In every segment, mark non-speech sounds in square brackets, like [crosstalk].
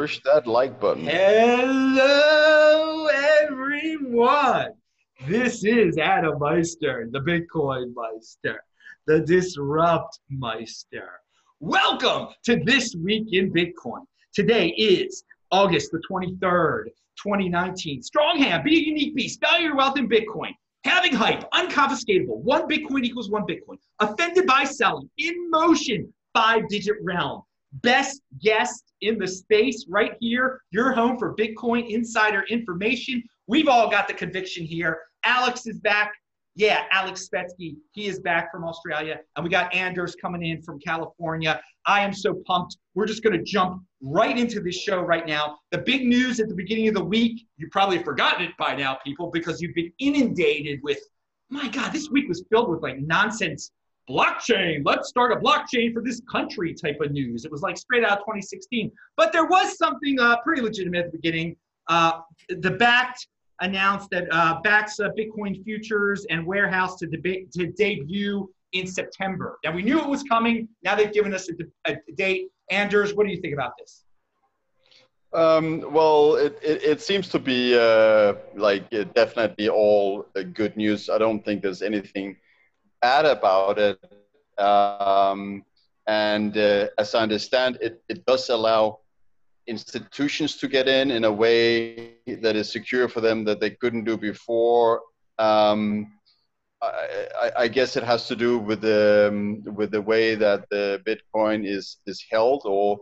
Push that like button. Hello, everyone. This is Adam Meister, the Bitcoin Meister, the Disrupt Meister. Welcome to This Week in Bitcoin. Today is August the 23rd, 2019. Strong hand, be a unique beast, value your wealth in Bitcoin. Having hype, unconfiscatable, one Bitcoin equals one Bitcoin. Offended by selling, in motion, five digit realm. Best guest in the space right here, your home for Bitcoin insider information. We've all got the conviction here. Alex is back. Yeah, Alex Svetski, he is back from Australia. And we got Anders coming in from California. I am so pumped. We're just going to jump right into this show right now. The big news at the beginning of the week, you probably have forgotten it by now, people, because you've been inundated with, my God, this week was filled with like nonsense blockchain. Let's start a blockchain for this country type of news. It was like straight out 2016. But there was something uh, pretty legitimate at the beginning. Uh, the Bakkt announced that uh, Bakkt's uh, Bitcoin futures and warehouse to, debate, to debut in September. Now we knew it was coming. Now they've given us a, a date. Anders, what do you think about this? Um, well, it, it, it, seems to be uh, like definitely all good news. I don't think there's anything bad about it. Um, and uh, as I understand, it, it does allow institutions to get in in a way that is secure for them that they couldn't do before. Um, I, I, guess it has to do with the um, with the way that the Bitcoin is is held or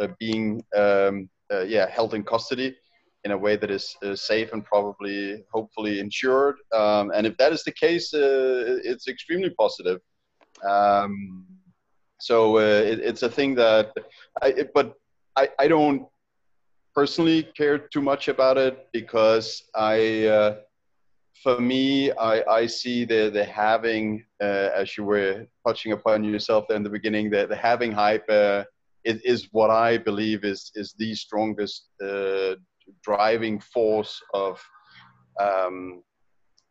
uh, being um, uh, yeah held in custody in a way that is uh, safe and probably hopefully insured. Um, and if that is the case, uh, it's extremely positive. Um, so uh, it, it's a thing that I, it, but I, I don't personally care too much about it because I, uh, for me, I, I see the, the halving, uh, as you were touching upon yourself there in the beginning, the, the halving hype uh, is, is what I believe is, is the strongest driving force of um,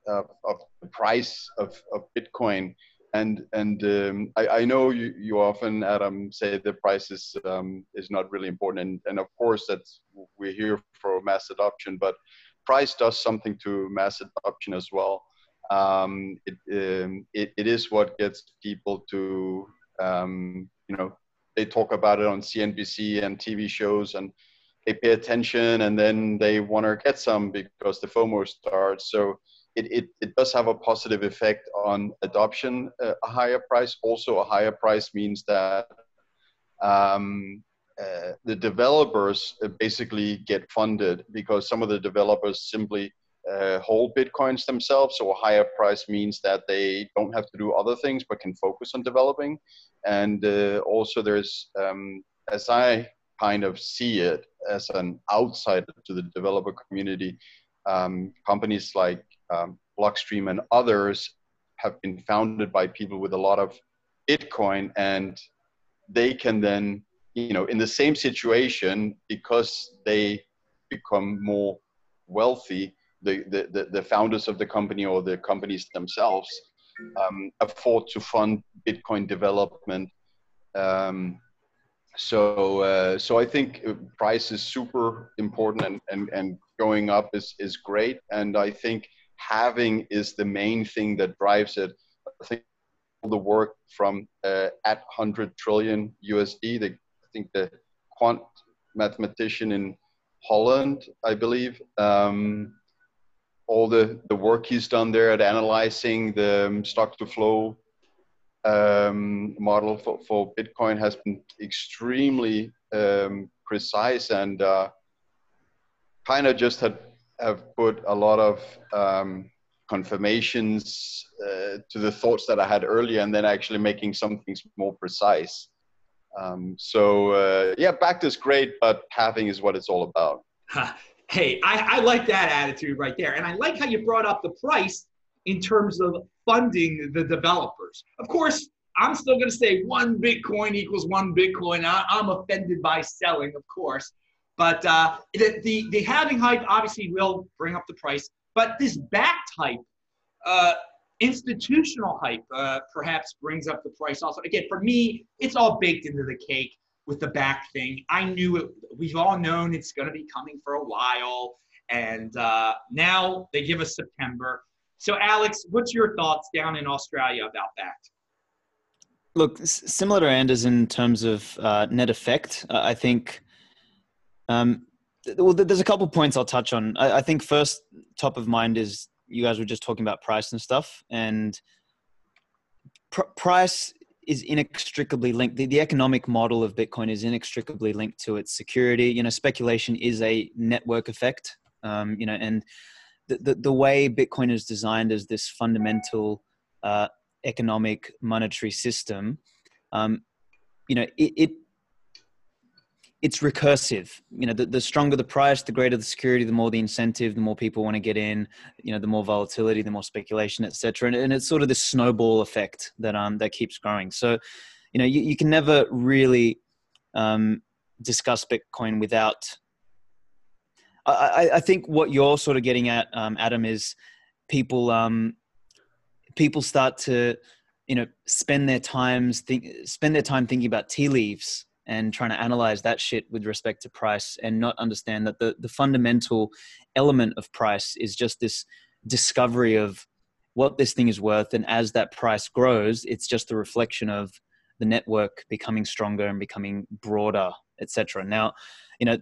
of, of, the price of, of Bitcoin. And and um, I, I, know you, you often, Adam, say the price is um, is not really important, and, and of course that's we're here for mass adoption, but price does something to mass adoption as well. Um, it, um, it, it is what gets people to um, you know they talk about it on CNBC and TV shows and they pay attention and then they want to get some because the FOMO starts. So it, it, it does have a positive effect on adoption. Uh, a higher price, also a higher price means that um, uh, the developers basically get funded because some of the developers simply uh, hold bitcoins themselves. So a higher price means that they don't have to do other things but can focus on developing. And uh, also, there's um, as I kind of see it as an outsider to the developer community. Um, companies like um, Blockstream and others have been founded by people with a lot of Bitcoin, and they can then, you know, in the same situation because they become more wealthy, the, the, the founders of the company or the companies themselves um, afford to fund Bitcoin development um, so uh, so I think uh, price is super important and, and, and going up is, is great. And I think halving is the main thing that drives it. I think the work from uh, at 100 trillion USD, the, I think the quant mathematician in Holland, I believe, um, all the, the work he's done there at analyzing the um, stock to flow um, model for, for Bitcoin has been extremely um, precise and uh, kind of just had have put a lot of um, confirmations uh, to the thoughts that I had earlier, and then actually making some things more precise. Um, so uh, yeah, Bakkt is great, but halving is what it's all about. Hey, I, I like that attitude right there, and I like how you brought up the price in terms of funding the developers. Of course, I'm still going to say one Bitcoin equals one Bitcoin. I, am offended by selling, of course. But uh, the, the, the halving hype obviously will bring up the price. But this Bakkt hype, uh, institutional hype, uh, perhaps brings up the price also. Again, for me, it's all baked into the cake. with the Bakkt thing. I knew it. We've all known it's going to be coming for a while, and uh, now they give us September. So, Alex, what's your thoughts down in Australia about that? Look, similar to Anders in terms of uh, net effect. Uh, I think. Um, well, there's a couple points I'll touch on. I, I think first, top of mind is you guys were just talking about price and stuff, and pr- price is inextricably linked. The, the economic model of Bitcoin is inextricably linked to its security. You know, speculation is a network effect. Um, you know, and the, the, way Bitcoin is designed as this fundamental uh, economic monetary system, um, you know, it, it it's recursive. You know, the, the stronger the price, the greater the security, the more the incentive, the more people want to get in. You know, the more volatility, the more speculation, etc. And, and it's sort of this snowball effect that um that keeps growing. So, you know, you, you can never really um, discuss Bitcoin without. I, I think what you're sort of getting at, um, Adam, is people um, people start to you know spend their times think spend their time thinking about tea leaves and trying to analyze that shit with respect to price and not understand that the, the fundamental element of price is just this discovery of what this thing is worth. And as that price grows it's just a reflection of the network becoming stronger and becoming broader etc now you know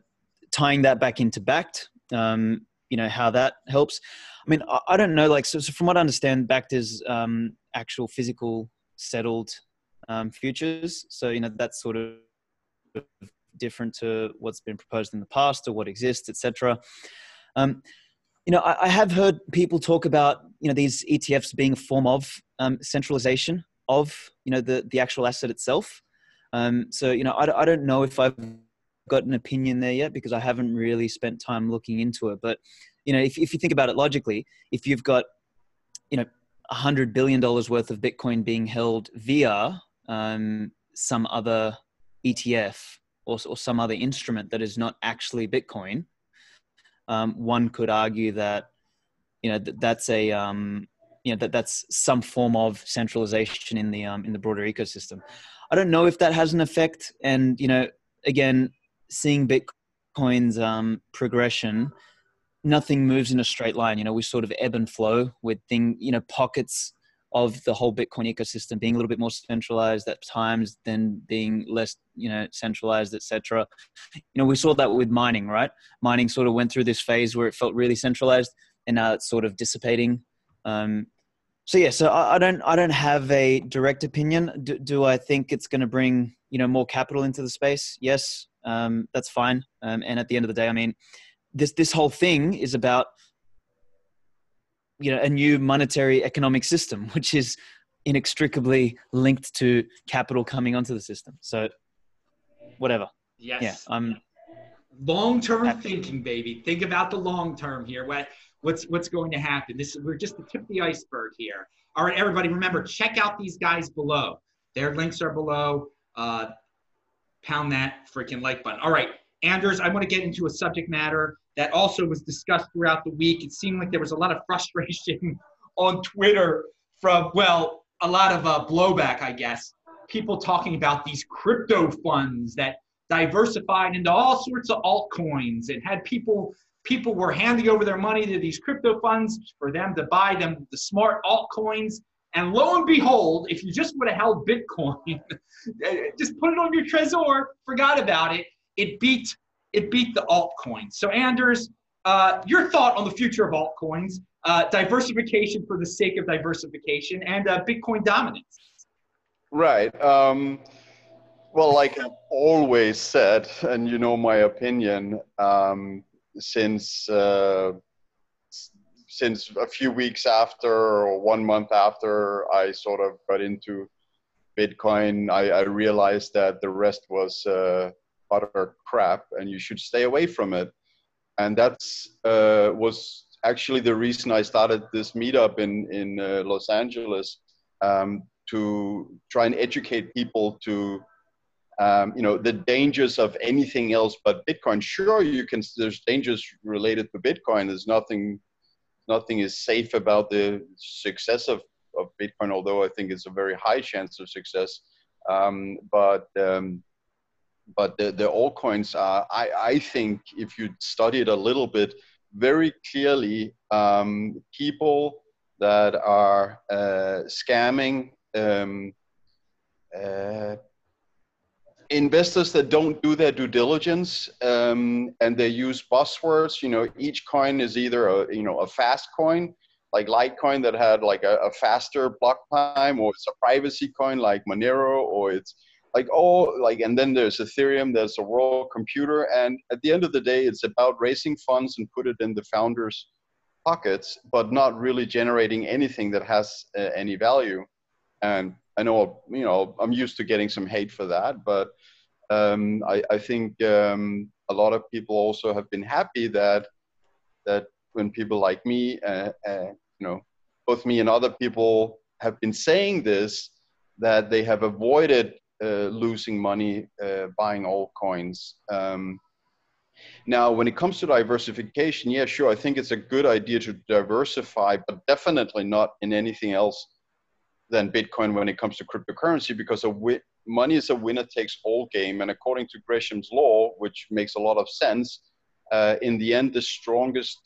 tying that back into Bakkt um, you know how that helps i mean i, I don't know like so, so, from what i understand Bakkt is um, actual physical settled um, futures so you know that's sort of different to what's been proposed in the past or what exists, etc. Um, you know, I, I, have heard people talk about you know these ETFs being a form of um, centralization of you know the the actual asset itself. Um, so you know, I, I don't know if I've got an opinion there yet because I haven't really spent time looking into it. But you know, if if you think about it logically, if you've got you know a hundred billion dollars worth of Bitcoin being held via um, some other ETF or, or some other instrument that is not actually Bitcoin, um, one could argue that you know that that's a um, you know that that's some form of centralization in the um, in the broader ecosystem. I don't know if that has an effect, and you know, again, seeing Bitcoin's um, progression, nothing moves in a straight line. You know, we sort of ebb and flow with thing, you know, pockets of the whole Bitcoin ecosystem being a little bit more centralized at times than being less, you know, centralized, etc. You know, we saw that with mining, right? Mining sort of went through this phase where it felt really centralized, and now it's sort of dissipating. Um, so yeah, so I, I, don't, I don't have a direct opinion. Do, do I think it's going to bring, you know, more capital into the space? Yes, um, that's fine. Um, and at the end of the day, I mean, this this whole thing is about you know a new monetary economic system [laughs] which is inextricably linked to capital coming onto the system. So whatever. Yes. Yeah i'm long term thinking baby. Think about the long term here. What what's what's going to happen? This we're just the tip of the iceberg here. All right everybody remember check out these guys below. Their links are below uh, pound that freaking like button all right anders i want to get into a subject matter that also was discussed throughout the week. It seemed like there was a lot of [laughs] frustration on Twitter from, well, a lot of uh, blowback, I guess. People talking about these crypto funds that diversified into all sorts of altcoins and had people people were handing over their money to these crypto funds for them to buy them the smart altcoins and lo and behold if you just would have held bitcoin [laughs] just put it on your trezor forgot about it it beat it beat the altcoins. So, Anders, uh, your thought on the future of altcoins, uh, diversification for the sake of diversification, and uh, Bitcoin dominance. Right. Um, well, like I've always said, and you know my opinion, um, since uh, since a few weeks after or one month after I sort of got into Bitcoin, I, I realized that the rest was uh, utter crap and you should stay away from it. And that's uh, was actually the reason I started this meetup in in uh, Los Angeles um, to try and educate people to um, you know the dangers of anything else but Bitcoin. Sure, you can. There's dangers related to Bitcoin. There's nothing nothing is safe about the success of of Bitcoin. Although I think it's a very high chance of success. Um, but um, but the, the altcoins are, I, I think, if you study it a little bit, very clearly um, people that are uh, scamming um, uh, investors that don't do their due diligence um, and they use buzzwords you know each coin is either a you know a fast coin like litecoin that had like a, a faster block time or it's a privacy coin like monero or it's like all like and then there's ethereum there's a world computer and at the end of the day it's about raising funds and put it in the founders pockets but not really generating anything that has uh, any value. And i know you know i'm used to getting some hate for that but um, I, I, think um, a lot of people also have been happy that that when people like me uh, uh, you know both me and other people have been saying this that they have avoided uh, losing money uh, buying altcoins. Um, now, when it comes to diversification, yeah, sure, I think it's a good idea to diversify, but definitely not in anything else than Bitcoin when it comes to cryptocurrency, because wi- money is a winner takes all game, and according to Gresham's law, which makes a lot of sense, uh, in the end, the strongest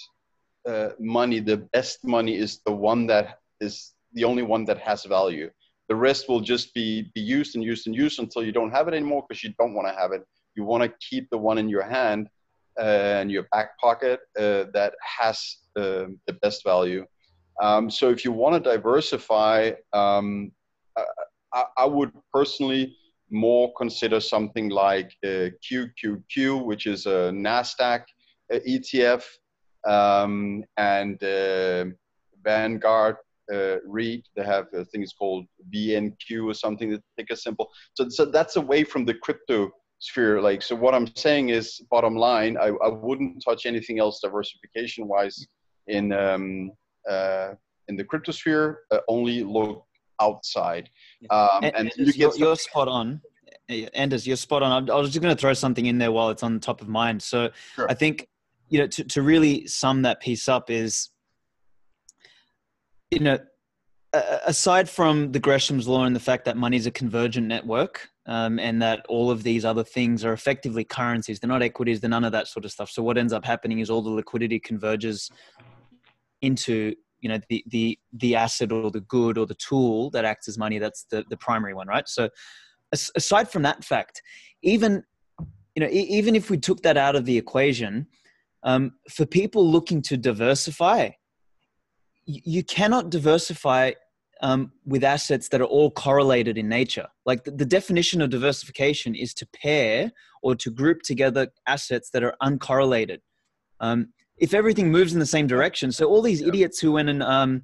uh, money, the best money, is the one that is the only one that has value. The rest will just be, be used and used and used until you don't have it anymore because you don't want to have it. You want to keep the one in your hand uh, and your back pocket uh, that has uh, the best value. Um, so if you want to diversify, um, I, I, would personally more consider something like QQQ, uh, which is a NASDAQ uh, ETF, um, and uh, Vanguard uh, REIT. They have uh, things called VNQ or something take a simple. So, so that's away from the crypto sphere. Like, so what I'm saying is, bottom line, I, I wouldn't touch anything else diversification wise in um, uh, in the crypto sphere. Uh, only look outside. Um, and, and you you're, you're spot on. Anders, you're spot on. I was just going to throw something in there while it's on top of mind. So sure. I think you know to, to really sum that piece up is you know, aside from the Gresham's law and the fact that money is a convergent network, um, and that all of these other things are effectively currencies, they're not equities, they're none of that sort of stuff. So what ends up happening is all the liquidity converges into you know the the the asset or the good or the tool that acts as money. That's the the primary one, right? So aside from that fact, even you know even if we took that out of the equation, um, for people looking to diversify you cannot diversify um, with assets that are all correlated in nature. Like the, the, definition of diversification is to pair or to group together assets that are uncorrelated. Um, if everything moves in the same direction, so all these idiots who went and um,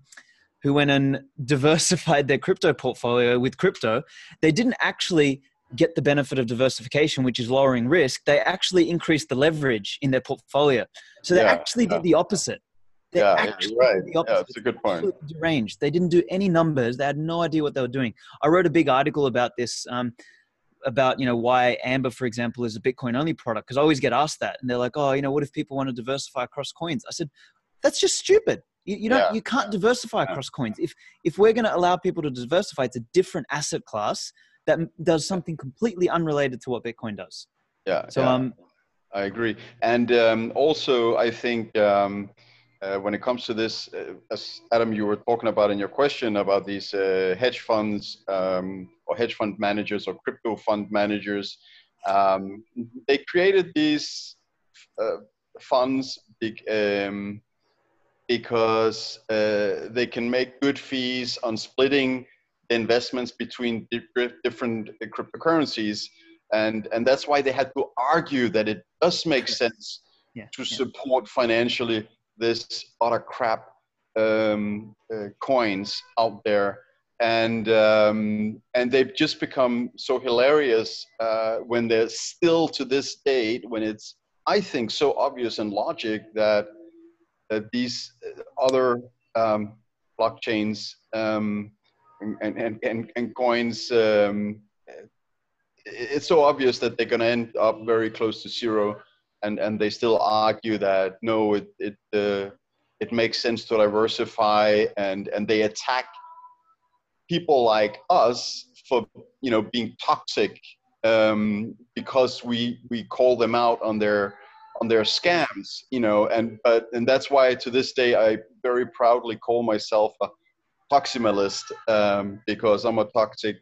who went and [laughs] diversified their crypto portfolio with crypto, they didn't actually get the benefit of diversification, which is lowering risk. They actually increased the leverage in their portfolio. So they yeah, actually yeah. did the opposite. They yeah, actually right. Yeah, it's a good point. Deranged. They didn't do any numbers. They had no idea what they were doing. I wrote a big article about this, um, about you know why Amber, for example, is a Bitcoin only product. Because I always get asked that, and they're like, "Oh, you know, what if people want to diversify across coins?" I said, "That's just stupid. You, you don't. Yeah. You can't diversify across coins. If if we're going to allow people to diversify, it's a different asset class that does something completely unrelated to what Bitcoin does." Yeah. So yeah. um. I agree, and um, also I think um, uh, when it comes to this, uh, as Adam, you were talking about in your question about these uh, hedge funds um, or hedge fund managers or crypto fund managers, um, they created these uh, funds big, um, because uh, they can make good fees on splitting investments between different cryptocurrencies. And, and that's why they had to argue that it does make sense yeah, to yeah. support financially this other crap um, uh, coins out there. And um, and they've just become so hilarious uh, when they're still to this date when it's I think so obvious and logic that that these other um, blockchains um, and, and, and, and coins um, it's so obvious that they're going to end up very close to zero and and they still argue that no, it it uh, it makes sense to diversify, and and they attack people like us for you know being toxic um, because we we call them out on their on their scams, you know, and but and that's why to this day I very proudly call myself a toximalist um, because I'm a toxic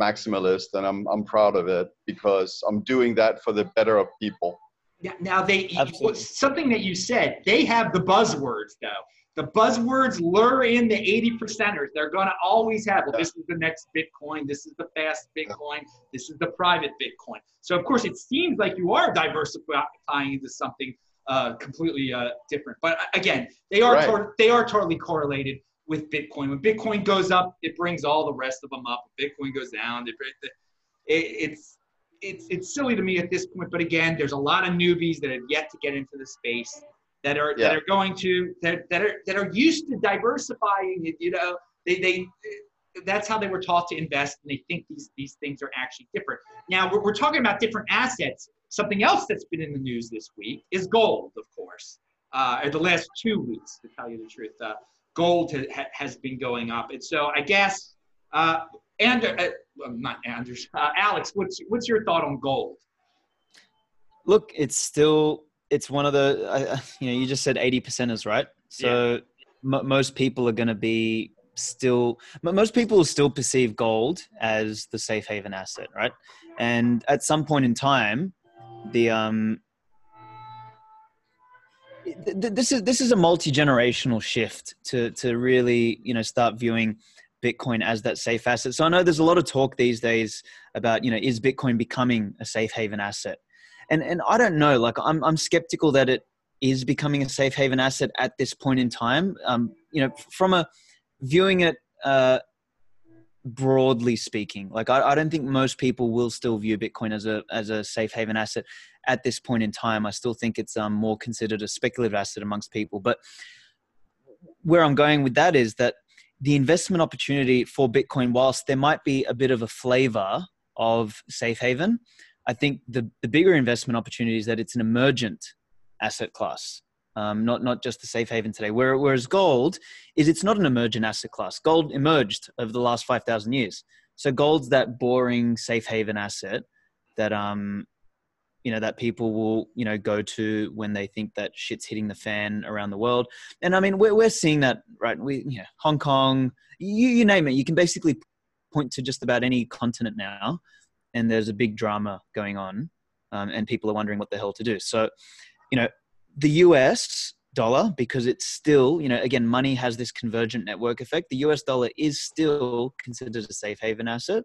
maximalist and I'm I'm proud of it because I'm doing that for the better of people. Now, now they something that you said. They have the buzzwords though. The buzzwords lure in the 80 percenters. They're going to always have, well, this is the next Bitcoin. This is the fast Bitcoin. This is the private Bitcoin. So, of course, it seems like you are diversifying into something uh, completely uh, different. But uh, again, they are, right. they are totally correlated with Bitcoin. When Bitcoin goes up, it brings all the rest of them up. Bitcoin goes down, it, it, it's it's it's silly to me at this point. But again, there's a lot of newbies that have yet to get into the space that are yeah. that are going to that, that are that are used to diversifying. You know, they they that's how they were taught to invest, and they think these these things are actually different. Now we're, we're talking about different assets. Something else that's been in the news this week is gold, of course. Uh, the last two weeks, to tell you the truth, uh, gold ha- has been going up, and so I guess. Uh, and uh, not Anders, uh, Alex, what's what's your thought on gold? Look, it's still it's one of the uh, you know you just said 80 percenters right so yeah. m- most people are going to be still most people still perceive gold as the safe haven asset right and at some point in time the um this is this is a multi-generational shift to to really you know start viewing bitcoin as that safe asset so i know there's a lot of talk these days about you know is bitcoin becoming a safe haven asset and and I don't know. Like I'm I'm skeptical that it is becoming a safe haven asset at this point in time. Um, you know, from a viewing it uh, broadly speaking, like I, I don't think most people will still view Bitcoin as a as a safe haven asset at this point in time. I still think it's um, more considered a speculative asset amongst people. But where I'm going with that is that the investment opportunity for Bitcoin, whilst there might be a bit of a flavor of safe haven, I think the, the bigger investment opportunity is that it's an emergent asset class, um, not, not just the safe haven today. Whereas gold is it's not an emergent asset class. Gold emerged over the last 5,000 years. So gold's that boring safe haven asset that, um, you know, that people will, you know, go to when they think that shit's hitting the fan around the world. And I mean, we're, we're seeing that, right? We, you know, Hong Kong, you, you name it. You can basically point to just about any continent now and there's a big drama going on, um, and people are wondering what the hell to do. So, you know, the US dollar, because it's still, you know, again, money has this convergent network effect. The US dollar is still considered a safe haven asset.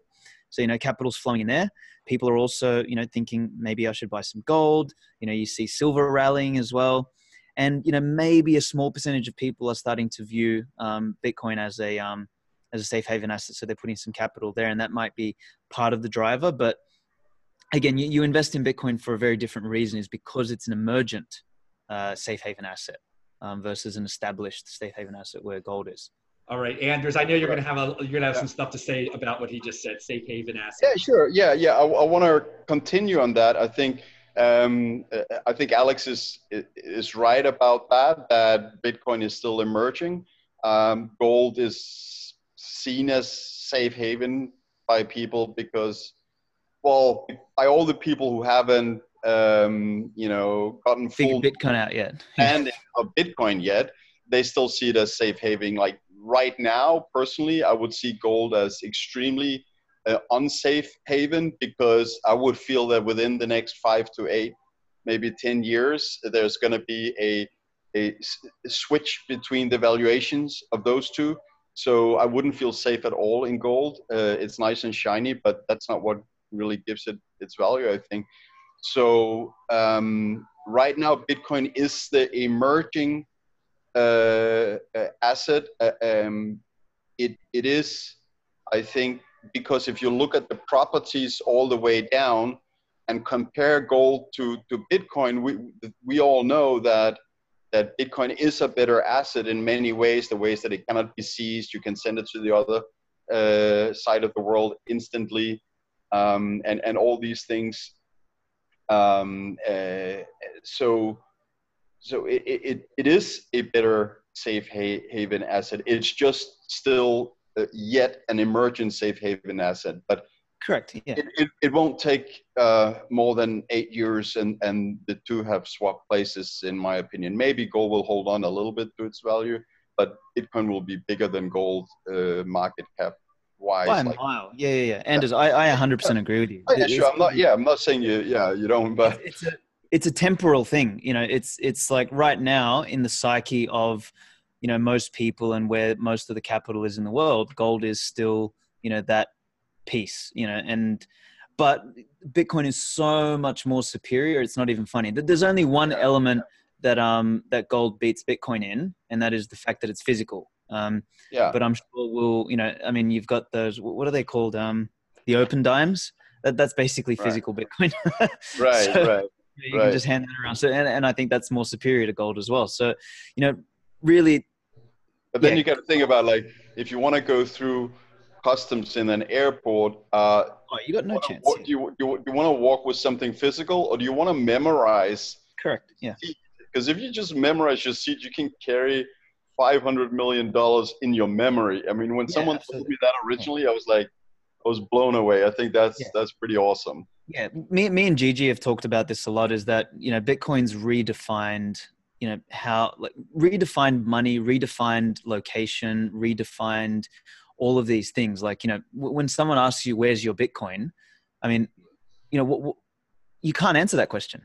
So, you know, capital's flowing in there. People are also, you know, thinking maybe I should buy some gold. You know, you see silver rallying as well. And, you know, maybe a small percentage of people are starting to view um, Bitcoin as a, um, as a safe haven asset. So they're putting some capital there, and that might be part of the driver. But again, you, you invest in Bitcoin for a very different reason, is because it's an emergent uh, safe haven asset um, versus an established safe haven asset where gold is. All right, Anders. I know you're going to have a you're going to have yeah. some stuff to say about what he just said, safe haven asset. Yeah, sure. Yeah, yeah. I, I want to continue on that. I think um, I think Alex is is right about that. That Bitcoin is still emerging. Um, gold is seen as safe haven by people because, well, by all the people who haven't, um, you know, gotten full Bitcoin out yet [laughs] and of Bitcoin yet, they still see it as safe haven. Like right now, personally, I would see gold as extremely uh, unsafe haven because I would feel that within the next five to eight, maybe 10 years, there's going to be a, a switch between the valuations of those two so I wouldn't feel safe at all in gold. Uh, it's nice and shiny, but that's not what really gives it its value, I think. So um, right now, Bitcoin is the emerging uh, uh, asset. Uh, um, it it is, I think, because if you look at the properties all the way down and compare gold to to Bitcoin, we we all know that that Bitcoin is a better asset in many ways, the ways that it cannot be seized, you can send it to the other uh, side of the world instantly, um, and, and all these things. Um, uh, so so it, it, it is a better safe haven asset. It's just still yet an emergent safe haven asset. But Correct. Yeah. it, it, it won't take uh, more than eight years and, and the two have swapped places in my opinion maybe gold will hold on a little bit to its value but bitcoin will be bigger than gold uh, market cap wise By a like, mile. Yeah, yeah, yeah. Anders, I, I 100% agree with you. oh, yeah, sure. i'm not yeah i'm not saying you yeah you don't but it's a it's a temporal thing you know it's it's like right now in the psyche of you know most people and where most of the capital is in the world gold is still you know that piece you know and but bitcoin is so much more superior it's not even funny Th- there's only one element that um that gold beats bitcoin in and that is the fact that it's physical um yeah but i'm sure we'll you know i mean you've got those what are they called um the Opendimes that, that's basically Right. physical bitcoin [laughs] right So- right you Right. can just hand that around. So, and, and I think that's more superior to gold as well. So, you know, really, But then Yeah. you got to think about like if you want to go through customs in an airport, uh, oh, you got no chance. wa- do you, do you, you want to walk with something physical or do you want to memorize? Correct. Yeah. Because if you just memorize your seat, you can carry five hundred million dollars in your memory. I mean, when Yeah, someone absolutely. told me that originally, I was like, I was blown away. I think that's Yeah. that's pretty awesome. Yeah. Me, me and Gigi have talked about this a lot is that, you know, Bitcoin's redefined, you know, how, like, redefined money, redefined location, redefined all of these things. Like, you know, w- when someone asks you, where's your Bitcoin? I mean, you know, what, what, you can't answer that question.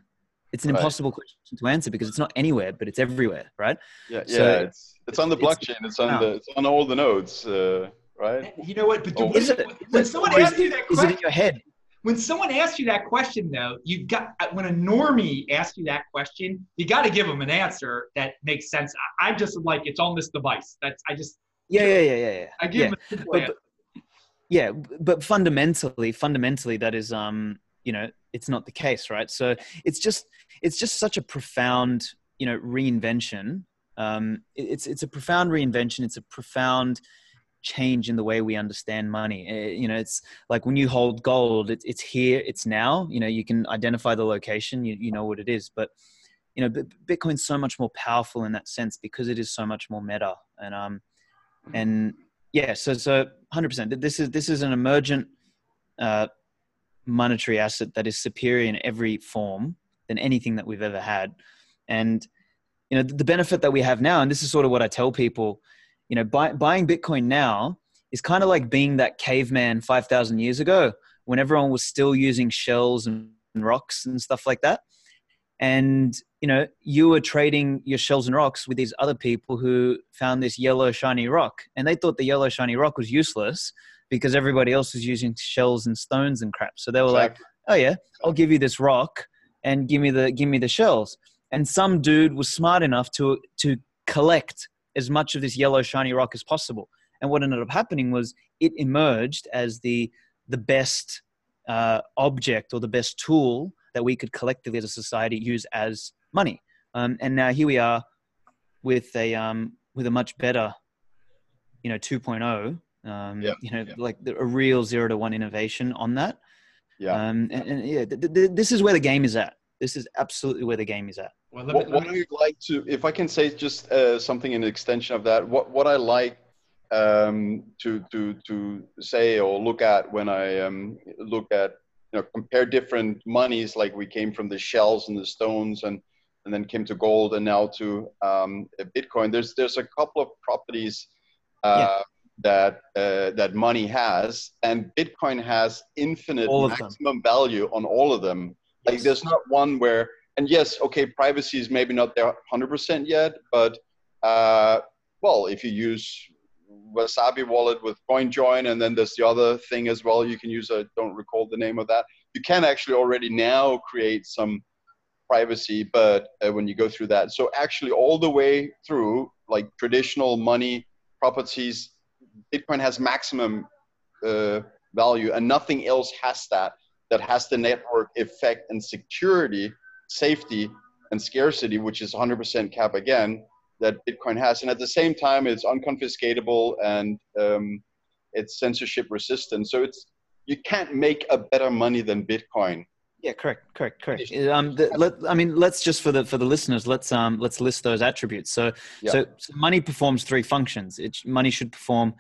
It's an Right. impossible question to answer because it's not anywhere, but it's everywhere, right? Yeah, So yeah. It's it's on the it's- blockchain. It's on the it's on all the nodes, uh, right? You know what? But the Oh, Is it? when someone Or is asks you that Is it question, in your head? When someone asks you that question, though, you've got when a normie asks you that question, you got to give them an answer that makes sense. I, I'm just like it's on this device. That's I just Yeah, yeah, yeah, yeah, yeah. I give yeah. them a simple but, but- yeah but fundamentally fundamentally that is um you know it's not the case right so it's just it's just such a profound you know reinvention um it- it's it's a profound reinvention it's a profound change in the way we understand money. Eh, you know it's like when you hold gold it, it's here it's now. You know you can identify the location you, you know what it is. But you know Bi- bitcoin's so much more powerful in that sense because it is so much more meta. And um and yeah so so 100% this is this is an emergent uh, monetary asset that is superior in every form than anything that we've ever had. And you know the benefit that we have now and this is sort of what i tell people you know buy, buying bitcoin now is kind of like being that caveman 5000 years ago when everyone was still using shells and rocks and stuff like that. And you know you were trading your shells and rocks with these other people who found this yellow shiny rock. And they thought the yellow shiny rock was useless because everybody else was using shells and stones and crap. So they were like oh yeah i'll give you this rock and give me the give me the shells. And some dude was smart enough to to collect as much of this yellow shiny rock as possible and what ended up happening was it emerged as the the best uh, object or the best tool that we could collectively as a society use as money um, and now here we are with a um, with a much better you know 2.0 um, Yeah, you know yeah. like a real zero to one innovation on that Yeah. um, and, and yeah, th- th- th- this is where the game is at. This is absolutely where the game is at. Well, me- What, what I like to, if I can say just uh, something in extension of that, what, what I like um, to, to, to say or look at when I um, look at, you know, compare different monies, like we came from the shells and the stones and, and then came to gold and now to um, Bitcoin, there's, there's a couple of properties uh, that, uh, that money has and Bitcoin has infinite All of them. maximum value on all of them. Like there's not one where, and yes, okay, privacy is maybe not there 100% yet, but uh, well, if you use Wasabi wallet with CoinJoin, and then there's the other thing as well, you can use. I don't recall the name of that. You can actually already now create some privacy, but uh, when you go through that, so actually all the way through, like traditional money properties, Bitcoin has maximum uh, value, and nothing else has that. That has the network effect and security, safety, and scarcity, which is 100% cap again, that Bitcoin has. And at the same time, it's unconfiscatable and um, it's censorship resistant. So it's you can't make a better money than Bitcoin. Yeah, correct, correct, correct. Um, the, let, I mean, let's just for the for the listeners, let's um, let's list those attributes. So, Yeah. so, so money performs three functions. It money should perform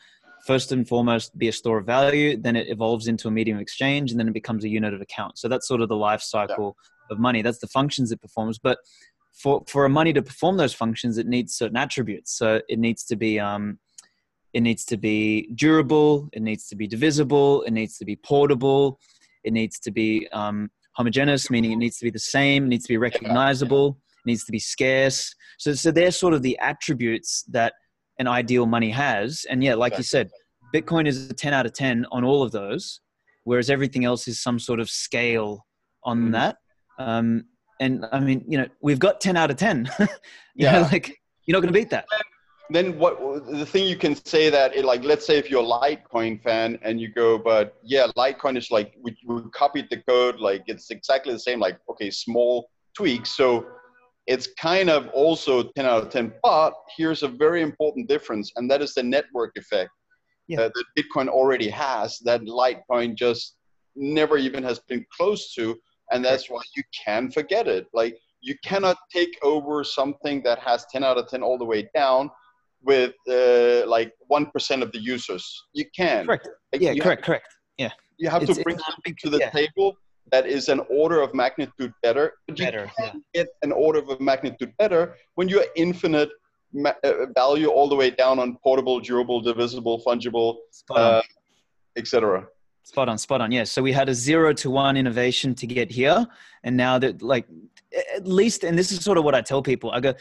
first and foremost be a store of value, then it evolves into a medium of exchange, and then it becomes a unit of account. So that's sort of the life cycle yeah. of money. That's the functions it performs. But for for a money to perform those functions, it needs certain attributes. So it needs to be um, it needs to be durable. It needs to be divisible. It needs to be portable. It needs to be um, homogeneous, meaning it needs to be the same. It needs to be recognizable. It needs to be scarce. So so they're sort of the attributes that an ideal money has. And yeah, like you said, Bitcoin is a 10 out of 10 on all of those, whereas everything else is some sort of scale on mm-hmm. that. Um, and I mean, you know, we've got 10 out of 10. [laughs] yeah. Know, like you're not going to beat that. Then what the thing you can say that it, like, let's say if you're a Litecoin fan and you go, but yeah, Litecoin is like, we, we copied the code, like it's exactly the same, like, okay, small tweaks. So it's kind of also 10 out of 10. But here's a very important difference, and that is the network effect yeah. uh, that Bitcoin already has, that Litecoin just never even has been close to. And that's why you can forget it. Like, you cannot take over something that has 10 out of 10 all the way down with uh, like 1% of the users. You can. Correct. Like, yeah, correct, have, correct. Yeah. You have it's, to bring something to the yeah. table that is an order of magnitude better. But you better, can yeah. get an order of magnitude better when you're infinite ma- uh, value all the way down on portable, durable, divisible, fungible, uh, etc. Spot on, spot on. Yes. Yeah. So we had a zero to one innovation to get here, and now that like at least, and this is sort of what I tell people. I go,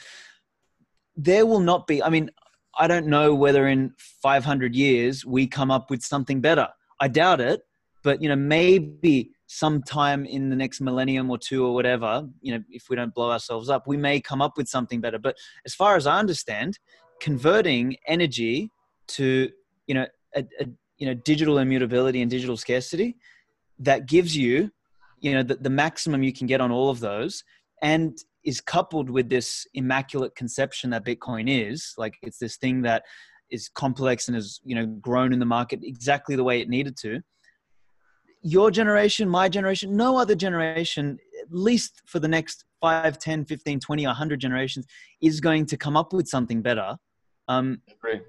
there will not be. I mean, I don't know whether in 500 years we come up with something better. I doubt it, but you know maybe sometime in the next millennium or two or whatever, you know, if we don't blow ourselves up, we may come up with something better. But as far as I understand, converting energy to, you know, a, a you know, digital immutability and digital scarcity, that gives you, you know, the, the maximum you can get on all of those and is coupled with this immaculate conception that Bitcoin is. Like it's this thing that is complex and has, you know, grown in the market exactly the way it needed to your generation, my generation, no other generation, at least for the next 5, 10, 15, 20, 100 generations, is going to come up with something better. Um, I agree.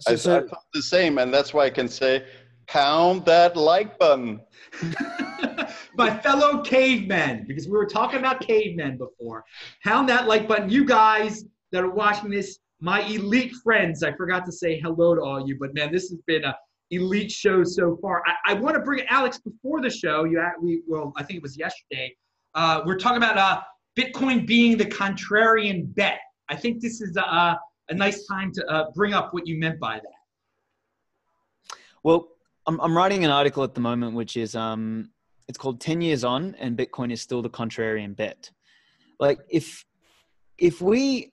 So, I, so, I thought the same, and that's why I can say, pound that like button. [laughs] My fellow cavemen, because we were talking about cavemen before. Pound that like button. You guys that are watching this, my elite friends, I forgot to say hello to all you, but man, this has been a elite shows so far. I, I want to bring Alex before the show. You we well, I think it was yesterday. Uh, we're talking about uh, Bitcoin being the contrarian bet. I think this is a, a nice time to uh, bring up what you meant by that. Well, I'm, I'm writing an article at the moment, which is um, it's called 10 years on and Bitcoin is still the contrarian bet. Like if if we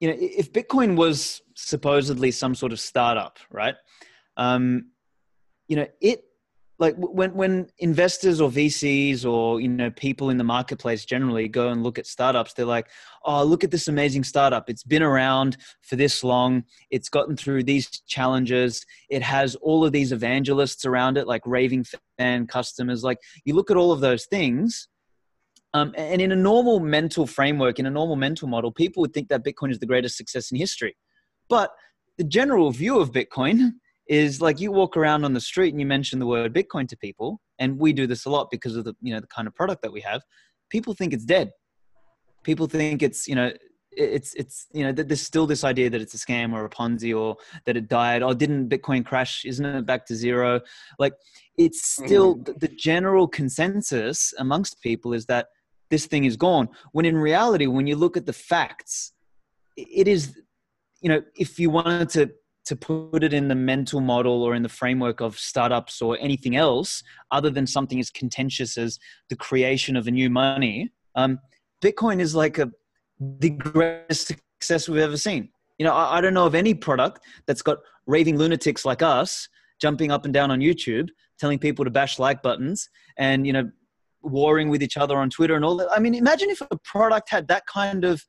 you know if Bitcoin was supposedly some sort of startup, right? Um, you know, it like when when investors or VCs or you know people in the marketplace generally go and look at startups, they're like, "Oh, look at this amazing startup! It's been around for this long. It's gotten through these challenges. It has all of these evangelists around it, like raving fan customers. Like you look at all of those things." Um, and in a normal mental framework, in a normal mental model, people would think that Bitcoin is the greatest success in history. But the general view of Bitcoin is like you walk around on the street and you mention the word Bitcoin to people, and we do this a lot because of the you know the kind of product that we have. People think it's dead. People think it's you know it's it's you know that there's still this idea that it's a scam or a ponzi or that it died oh didn't bitcoin crash isn't it back to zero like it's still mm. the general consensus amongst people is that this thing is gone when in reality when you look at the facts it is you know if you wanted to to put it in the mental model or in the framework of startups or anything else other than something as contentious as the creation of a new money um, bitcoin is like a the greatest success we've ever seen. You know I, I don't know of any product that's got raving lunatics like us jumping up and down on youtube telling people to bash like buttons and you know warring with each other on twitter and all that. I mean imagine if a product had that kind of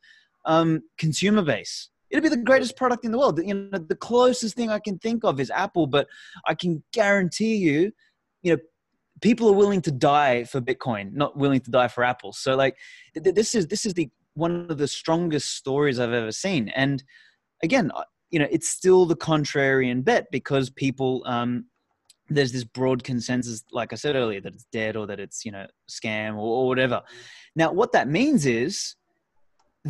um, consumer base it'd be the greatest product in the world. You know, the closest thing I can think of is Apple, but I can guarantee you, you know, people are willing to die for Bitcoin, not willing to die for Apple. So like, this is this is the one of the strongest stories I've ever seen. And again, you know it's still the contrarian bet because people um, there's this broad consensus, like I said earlier, that it's dead or that it's you know scam or, or whatever. Now, what that means is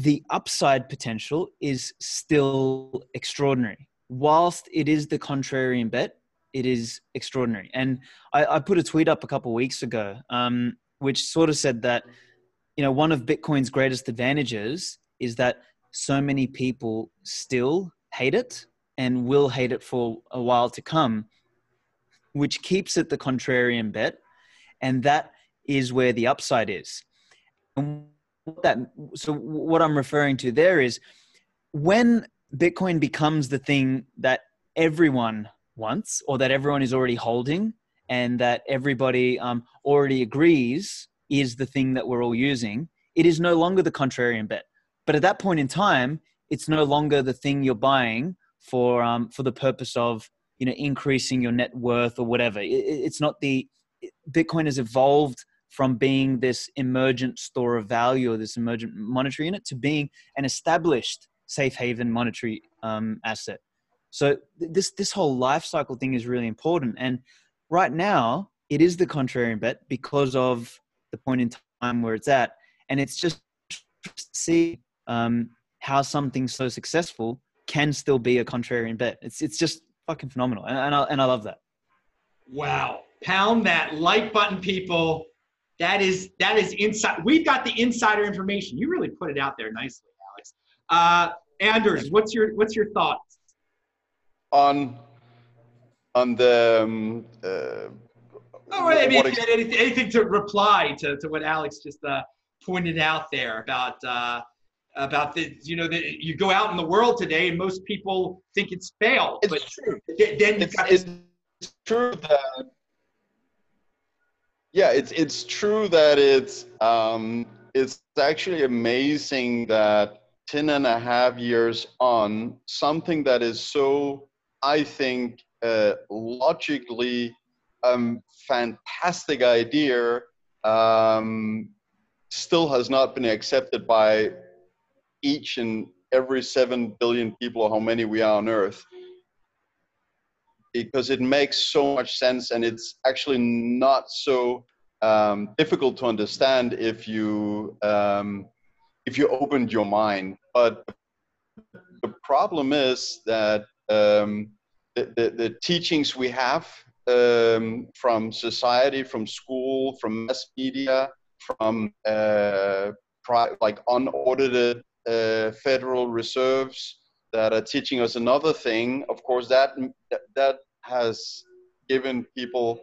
the upside potential is still extraordinary. Whilst it is the contrarian bet, it is extraordinary. And I, I put a tweet up a couple weeks ago, um, which sort of said that you know one of Bitcoin's greatest advantages is that so many people still hate it and will hate it for a while to come which keeps it the contrarian bet. And that is where the upside is. And that, so what I'm referring to there is when Bitcoin becomes the thing that everyone wants or that everyone is already holding and that everybody um, already agrees is the thing that we're all using, it is no longer the contrarian bet. But at that point in time, it's no longer the thing you're buying for um, for the purpose of you know increasing your net worth or whatever it, it's not the bitcoin has evolved from being this emergent store of value or this emergent monetary unit to being an established safe haven monetary um, asset so this this whole life cycle thing is really important and right now it is the contrarian bet because of the point in time where it's at and it's just see um, how something so successful can still be a contrarian bet it's it's just fucking phenomenal, and, and I and I love that. Wow! Pound that like button, people. That is that is inside. We've got the insider information. You really put it out there nicely, Alex. Uh, Anders, what's your what's your thoughts on on the um, uh, Oh, I mean, anything, anything, to reply to, to what Alex just uh, pointed out there about uh, about the you know that you go out in the world today and most people think it's failed it's but true. then it's, got, it's true that yeah it's it's true that it's um it's actually amazing that 10 and a half years on something that is so i think uh, logically um fantastic idea um still has not been accepted by each and every 7 billion people or how many we are on earth because it makes so much sense and it's actually not so um, difficult to understand if you um, if you opened your mind but the problem is that um, the, the, the, teachings we have um, from society from school from mass media from uh, like unaudited uh, federal reserves that are teaching us another thing. Of course, that that has given people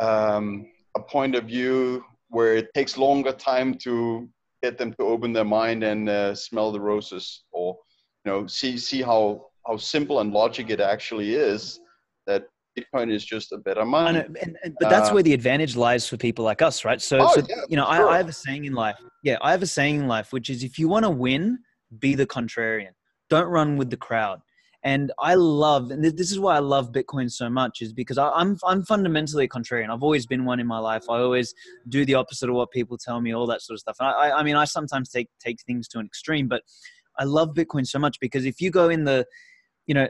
um, a point of view where it takes longer time to get them to open their mind and uh, smell the roses, or you know, see see how how simple and logic it actually is. That Bitcoin is just a better money. And, and, and, but that's uh, where the advantage lies for people like us, right? So, oh, so yeah, you know, sure. I, I have a saying in life. Yeah, I have a saying in life, which is if you want to win, be the contrarian. Don't run with the crowd. And I love, and this is why I love Bitcoin so much, is because I, I'm I'm fundamentally a contrarian. I've always been one in my life. I always do the opposite of what people tell me, all that sort of stuff. And I, I mean, I sometimes take take things to an extreme, but I love Bitcoin so much because if you go in the, you know,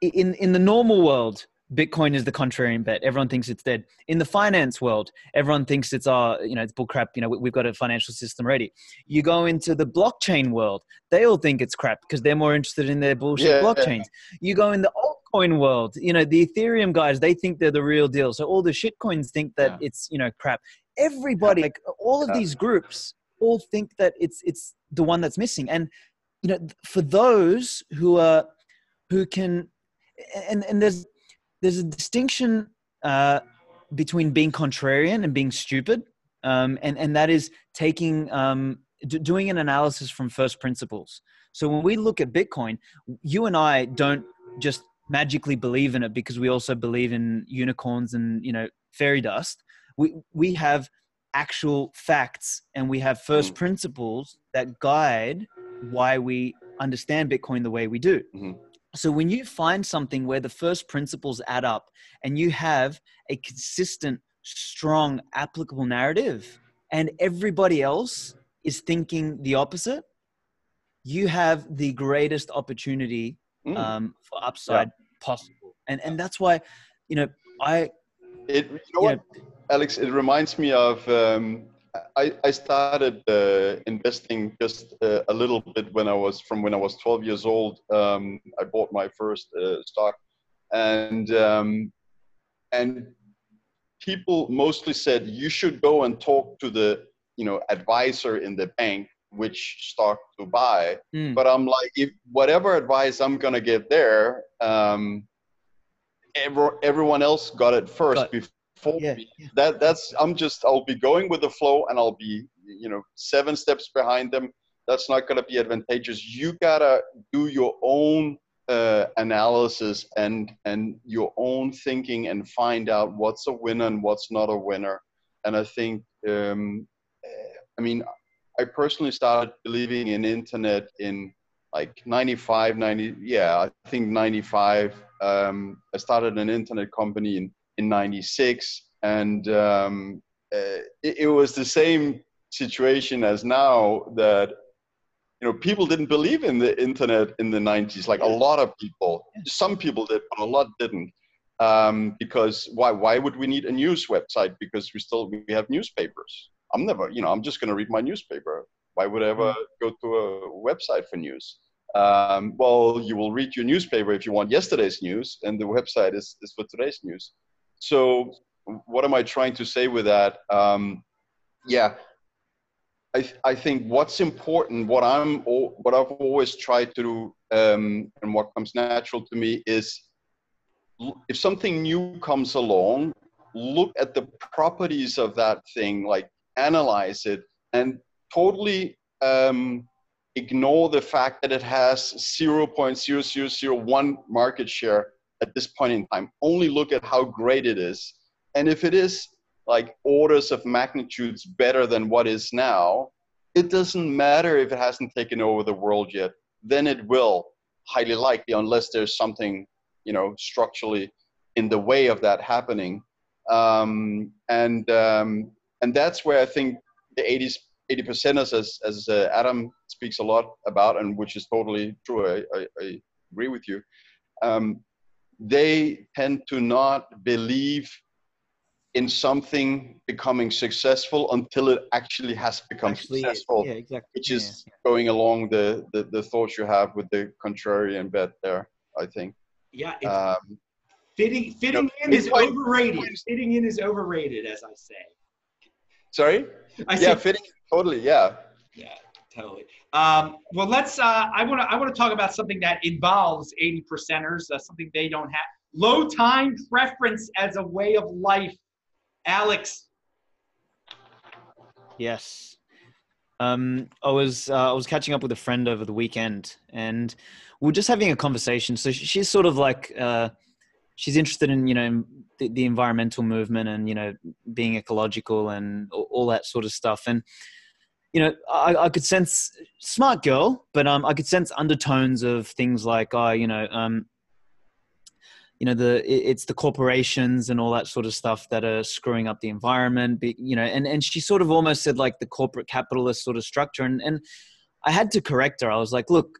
in in the normal world, Bitcoin is the contrarian bet. Everyone thinks it's dead. In the finance world, everyone thinks it's uh, you know, it's bullcrap. You know, we've got a financial system ready. You go into the blockchain world, they all think it's crap because they're more interested in their bullshit yeah, blockchains. Yeah. You go in the altcoin world, you know, the Ethereum guys, they think they're the real deal. So all the shitcoins think that yeah. it's, you know, crap. Everybody, like all of these groups, all think that it's it's the one that's missing. And you know, for those who are who can, and and there's there's a distinction uh, between being contrarian and being stupid, um, and and that is taking um, d- doing an analysis from first principles. So when we look at Bitcoin, you and I don't just magically believe in it because we also believe in unicorns and you know fairy dust. We we have actual facts and we have first mm. principles that guide why we understand Bitcoin the way we do. Mm-hmm. So when you find something where the first principles add up and you have a consistent, strong, applicable narrative, and everybody else is thinking the opposite, you have the greatest opportunity mm. um, for upside yeah. possible. And and that's why, you know, I. It you know what, know, Alex. It reminds me of. Um, I, I started uh, investing just uh, a little bit when I was from when I was 12 years old. Um, I bought my first uh, stock, and um, and people mostly said you should go and talk to the you know advisor in the bank which stock to buy. Mm. But I'm like, if whatever advice I'm gonna get there, um, every, everyone else got it first got, before yeah, me. Yeah. That that's I'm just I'll be going with the flow and I'll be you know seven steps behind them. That's not gonna be advantageous. You gotta do your own uh, analysis and and your own thinking and find out what's a winner and what's not a winner. And I think um, I mean I personally started believing in internet in like 95, 90, yeah, I think 95. Um, I started an internet company in, in 96 and um, uh, it, it, was the same situation as now that you know people didn't believe in the internet in the 90s like a lot of people some people did but a lot didn't um, because why why would we need a news website because we still we have newspapers I'm never, you know, I'm just going to read my newspaper. Why would I ever mm. go to a website for news? Um, well, you will read your newspaper if you want yesterday's news, and the website is, is for today's news. So, what am I trying to say with that? Um, yeah, I, th- I think what's important, what I'm, what I've always tried to do, um, and what comes natural to me is, if something new comes along, look at the properties of that thing, like analyze it and totally um, ignore the fact that it has 0.0001 market share at this point in time. Only look at how great it is. And if it is like orders of magnitudes better than what is now, it doesn't matter if it hasn't taken over the world yet. Then it will, highly likely, unless there's something, you know, structurally in the way of that happening. Um, and um, and that's where I think the 80s 80 percenters, as as uh, Adam speaks a lot about, and which is totally true. I, I, I agree with you. Um, they tend to not believe in something becoming successful until it actually has become actually, successful, yeah, exactly. which is yeah, yeah. going along the, the, the thoughts you have with the contrarian bet there, I think. Yeah. Um, fitting fitting you know, in is overrated. Fitting in is overrated, as I say. Sorry? I yeah, fitting totally. Yeah. Yeah, totally. Um, well, let's. Uh, I want to. I want to talk about something that involves eighty percenters. Uh, something they don't have. Low time preference as a way of life. Alex. Yes. Um, I was uh, I was catching up with a friend over the weekend, and we are just having a conversation. So she's sort of like uh, she's interested in you know the, the, environmental movement and you know being ecological and all, that sort of stuff and you know I, I, could sense smart girl but um i could sense undertones of things like oh you know um you know the it's the corporations and all that sort of stuff that are screwing up the environment you know and and she sort of almost said like the corporate capitalist sort of structure and and i had to correct her i was like look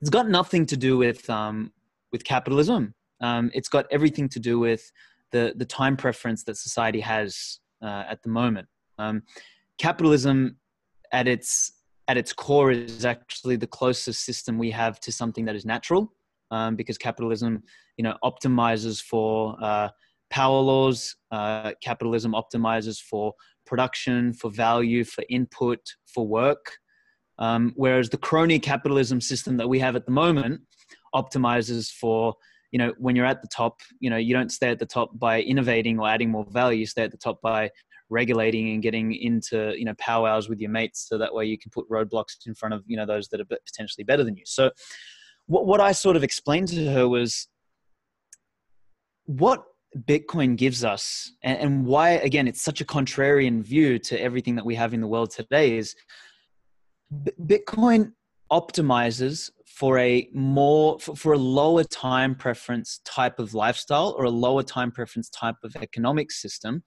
it's got nothing to do with um with capitalism um, it's got everything to do with the the time preference that society has uh, at the moment. Um, capitalism, at its at its core, is actually the closest system we have to something that is natural, um, because capitalism, you know, optimizes for uh, power laws. Uh, capitalism optimizes for production, for value, for input, for work. Um, whereas the crony capitalism system that we have at the moment optimizes for you know when you're at the top you know you don't stay at the top by innovating or adding more value you stay at the top by regulating and getting into you know powwows with your mates so that way you can put roadblocks in front of you know those that are potentially better than you. So what, what i sort of explained to her was what bitcoin gives us and, and why again it's such a contrarian view to everything that we have in the world today is bitcoin optimizes for a more for, for, a lower time preference type of lifestyle or a lower time preference type of economic system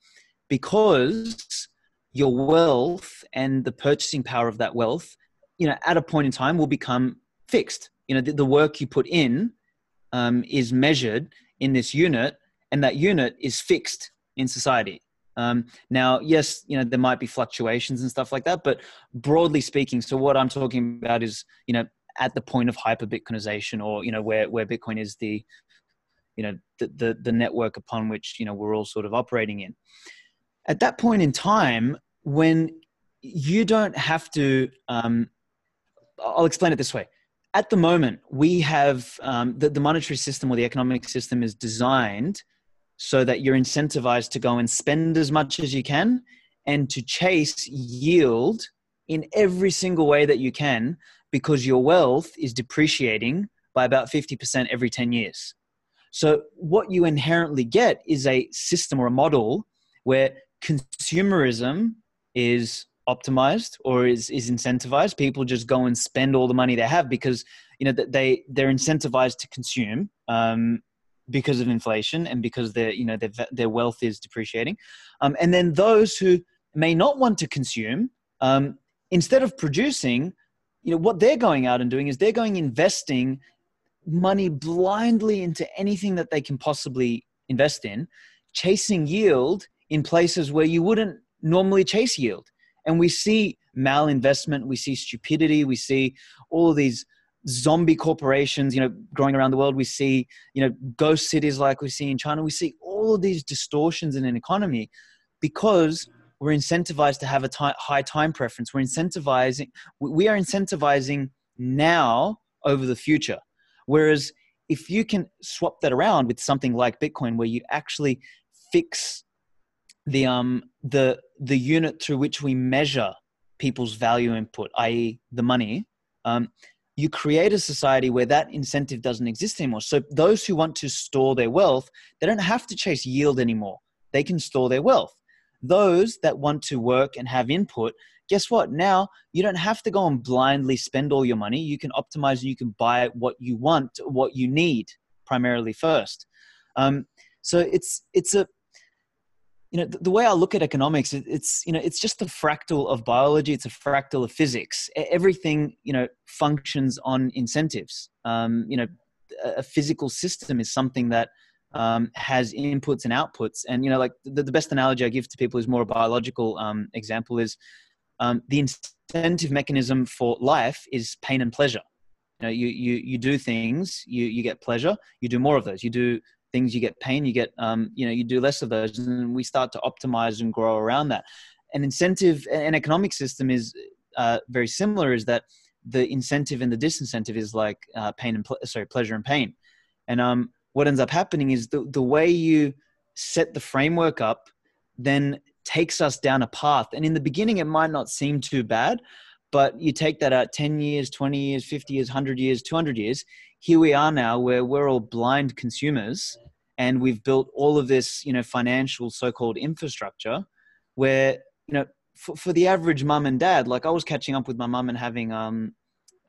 because your wealth and the purchasing power of that wealth you know at a point in time will become fixed. You know the, the work you put in um, is measured in this unit and that unit is fixed in society. Um, now yes you know there might be fluctuations and stuff like that but broadly speaking so what i'm talking about is you know at the point of hyper bitcoinization or you know where where bitcoin is the you know the, the the network upon which you know we're all sort of operating in at that point in time when you don't have to um, i'll explain it this way at the moment we have um, the, the monetary system or the economic system is designed so that you're incentivized to go and spend as much as you can and to chase yield in every single way that you can because your wealth is depreciating by about 50% every 10 years. So, what you inherently get is a system or a model where consumerism is optimized or is, is incentivized. People just go and spend all the money they have because you know they they're incentivized to consume um, because of inflation and because their you know their their wealth is depreciating, um, and then those who may not want to consume um, instead of producing, you know what they're going out and doing is they're going investing money blindly into anything that they can possibly invest in, chasing yield in places where you wouldn't normally chase yield. And we see malinvestment, we see stupidity, we see all of these zombie corporations, you know, growing around the world. We see, you know, ghost cities like we see in China. We see all of these distortions in an economy because we're incentivized to have a high time preference. We're incentivizing, we are incentivizing now over the future. Whereas if you can swap that around with something like Bitcoin, where you actually fix the um the the unit through which we measure people's value input, i.e., the money, um, you create a society where that incentive doesn't exist anymore. So those who want to store their wealth, they don't have to chase yield anymore. They can store their wealth. Those that want to work and have input, guess what? Now you don't have to go and blindly spend all your money. You can optimize and you can buy what you want, what you need primarily first. Um, so it's it's a you know the, the, way i look at economics it, it's you know it's just a fractal of biology it's a fractal of physics. Everything you know functions on incentives. Um, you know a physical system is something that um, has inputs and outputs. And you know like the, the, best analogy i give to people is more a biological um, example is um, the incentive mechanism for life is pain and pleasure. You know you you, you do things you you get pleasure you do more of those. You do things you get pain you get um, you know you do less of those and we start to optimize and grow around that. An incentive an economic system is uh, very similar is that the incentive and the disincentive is like uh, pain and ple- sorry pleasure and pain. And um, what ends up happening is the, the way you set the framework up then takes us down a path. And in the beginning it might not seem too bad but you take that out 10 years 20 years 50 years 100 years 200 years here we are now where we're all blind consumers and we've built all of this you know financial so-called infrastructure where you know for, for the average mum and dad like i was catching up with my mum and having um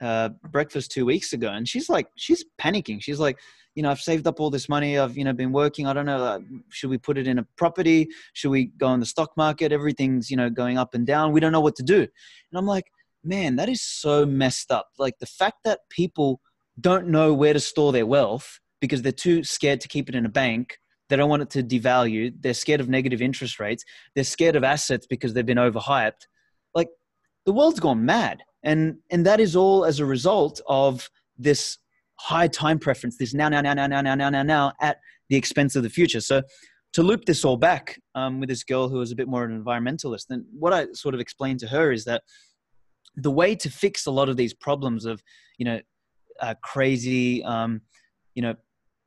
uh, breakfast two weeks ago and she's like she's panicking. She's like you know i've saved up all this money. I've you know been working. I don't know uh, should we put it in a property? Should we go in the stock market? Everything's you know going up and down. We don't know what to do. And i'm like man that is so messed up like the fact that people don't know where to store their wealth because they're too scared to keep it in a bank. They don't want it to devalue. They're scared of negative interest rates. They're scared of assets because they've been overhyped. Like the world's gone mad. And and that is all as a result of this high time preference, this now, now, now, now, now, now, now, now, now at the expense of the future. So to loop this all back um, with this girl who was a bit more of an environmentalist, and what I sort of explained to her is that the way to fix a lot of these problems of, you know, uh, crazy, um, you know,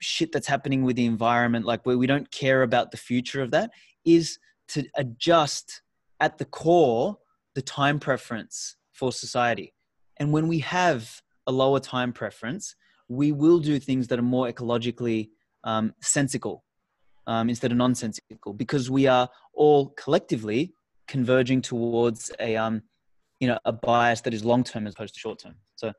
shit that's happening with the environment, like where we don't care about the future of that, is to adjust at the core the time preference for society. And when we have a lower time preference, we will do things that are more ecologically um, sensical um, instead of nonsensical because we are all collectively converging towards a um, you know a bias that is long term as opposed to short term. So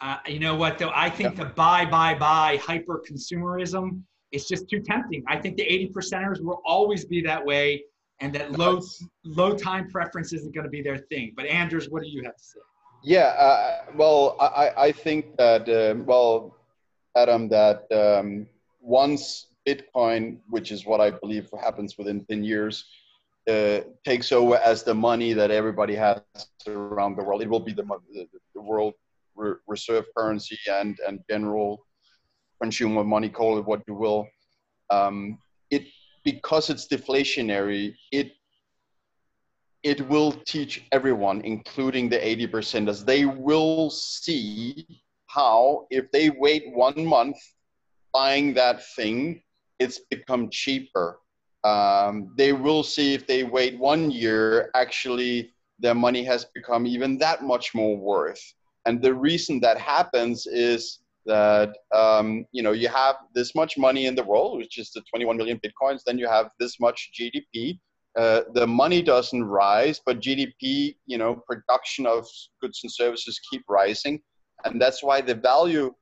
uh, you know what though? I think the buy, buy, buy hyper consumerism is just too tempting. I think the 80 percenters will always be that way, and that low low time preference isn't going to be their thing. But Anders, what do you have to say? Yeah, uh, well, I, I think that, uh, well, Adam, that um, once Bitcoin, which is what I believe happens within 10 years, uh, takes over as the money that everybody has around the world, it will be the, the, the world re- reserve currency and, and general consumer money, call it what you will. Um, it because it's deflationary, it it will teach everyone, including the 80 percenters. They will see how, if they wait one month buying that thing, it's become cheaper. Um, they will see if they wait one year, actually, their money has become even that much more worth. And the reason that happens is that um, you know you have this much money in the world, which is the 21 million bitcoins. Then you have this much GDP, uh, the money doesn't rise, but GDP, you know, production of goods and services keep rising, and that's why the value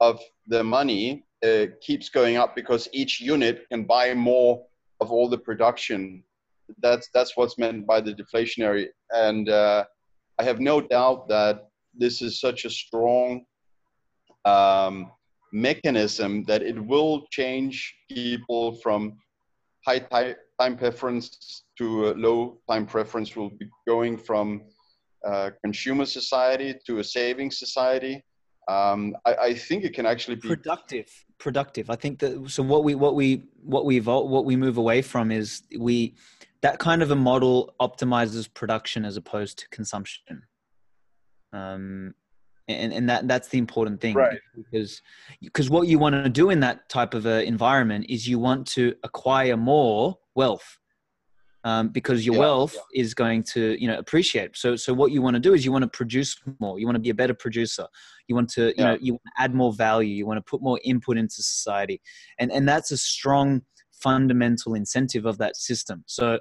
of the money uh, keeps going up because each unit can buy more of all the production. That's that's what's meant by the deflationary, and uh, I have no doubt that this is such a strong um, mechanism that it will change people from high time preference to low time preference will be going from uh, consumer society to a saving society. Um, I, I, think it can actually be productive. Productive. I think that. So what we what we what we evolve, what we move away from is we that kind of a model optimizes production as opposed to consumption. Um, and and that that's the important thing right. because because what you want to do in that type of a environment is you want to acquire more wealth um, because your yeah, wealth yeah. is going to you know appreciate. So so what you want to do is you want to produce more. You want to be a better producer. You want to you yeah. know you add more value. You want to put more input into society. And and that's a strong fundamental incentive of that system. So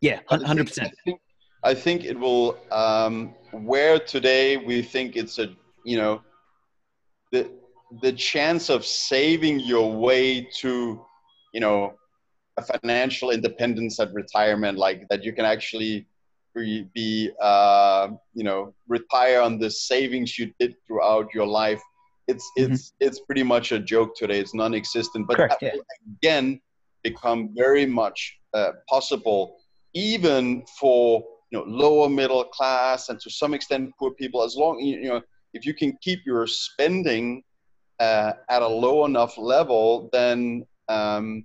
yeah 100% I think, I think it will um, where today we think it's a you know the the chance of saving your way to you know financial independence at retirement, like that you can actually be, be uh, you know, retire on the savings you did throughout your life. It's mm-hmm. it's mm-hmm. it's pretty much a joke today. It's non-existent, but Correct, yeah. again, become very much uh, possible, even for you know lower middle class and to some extent poor people. As long you know if you can keep your spending uh, at a low enough level, then um,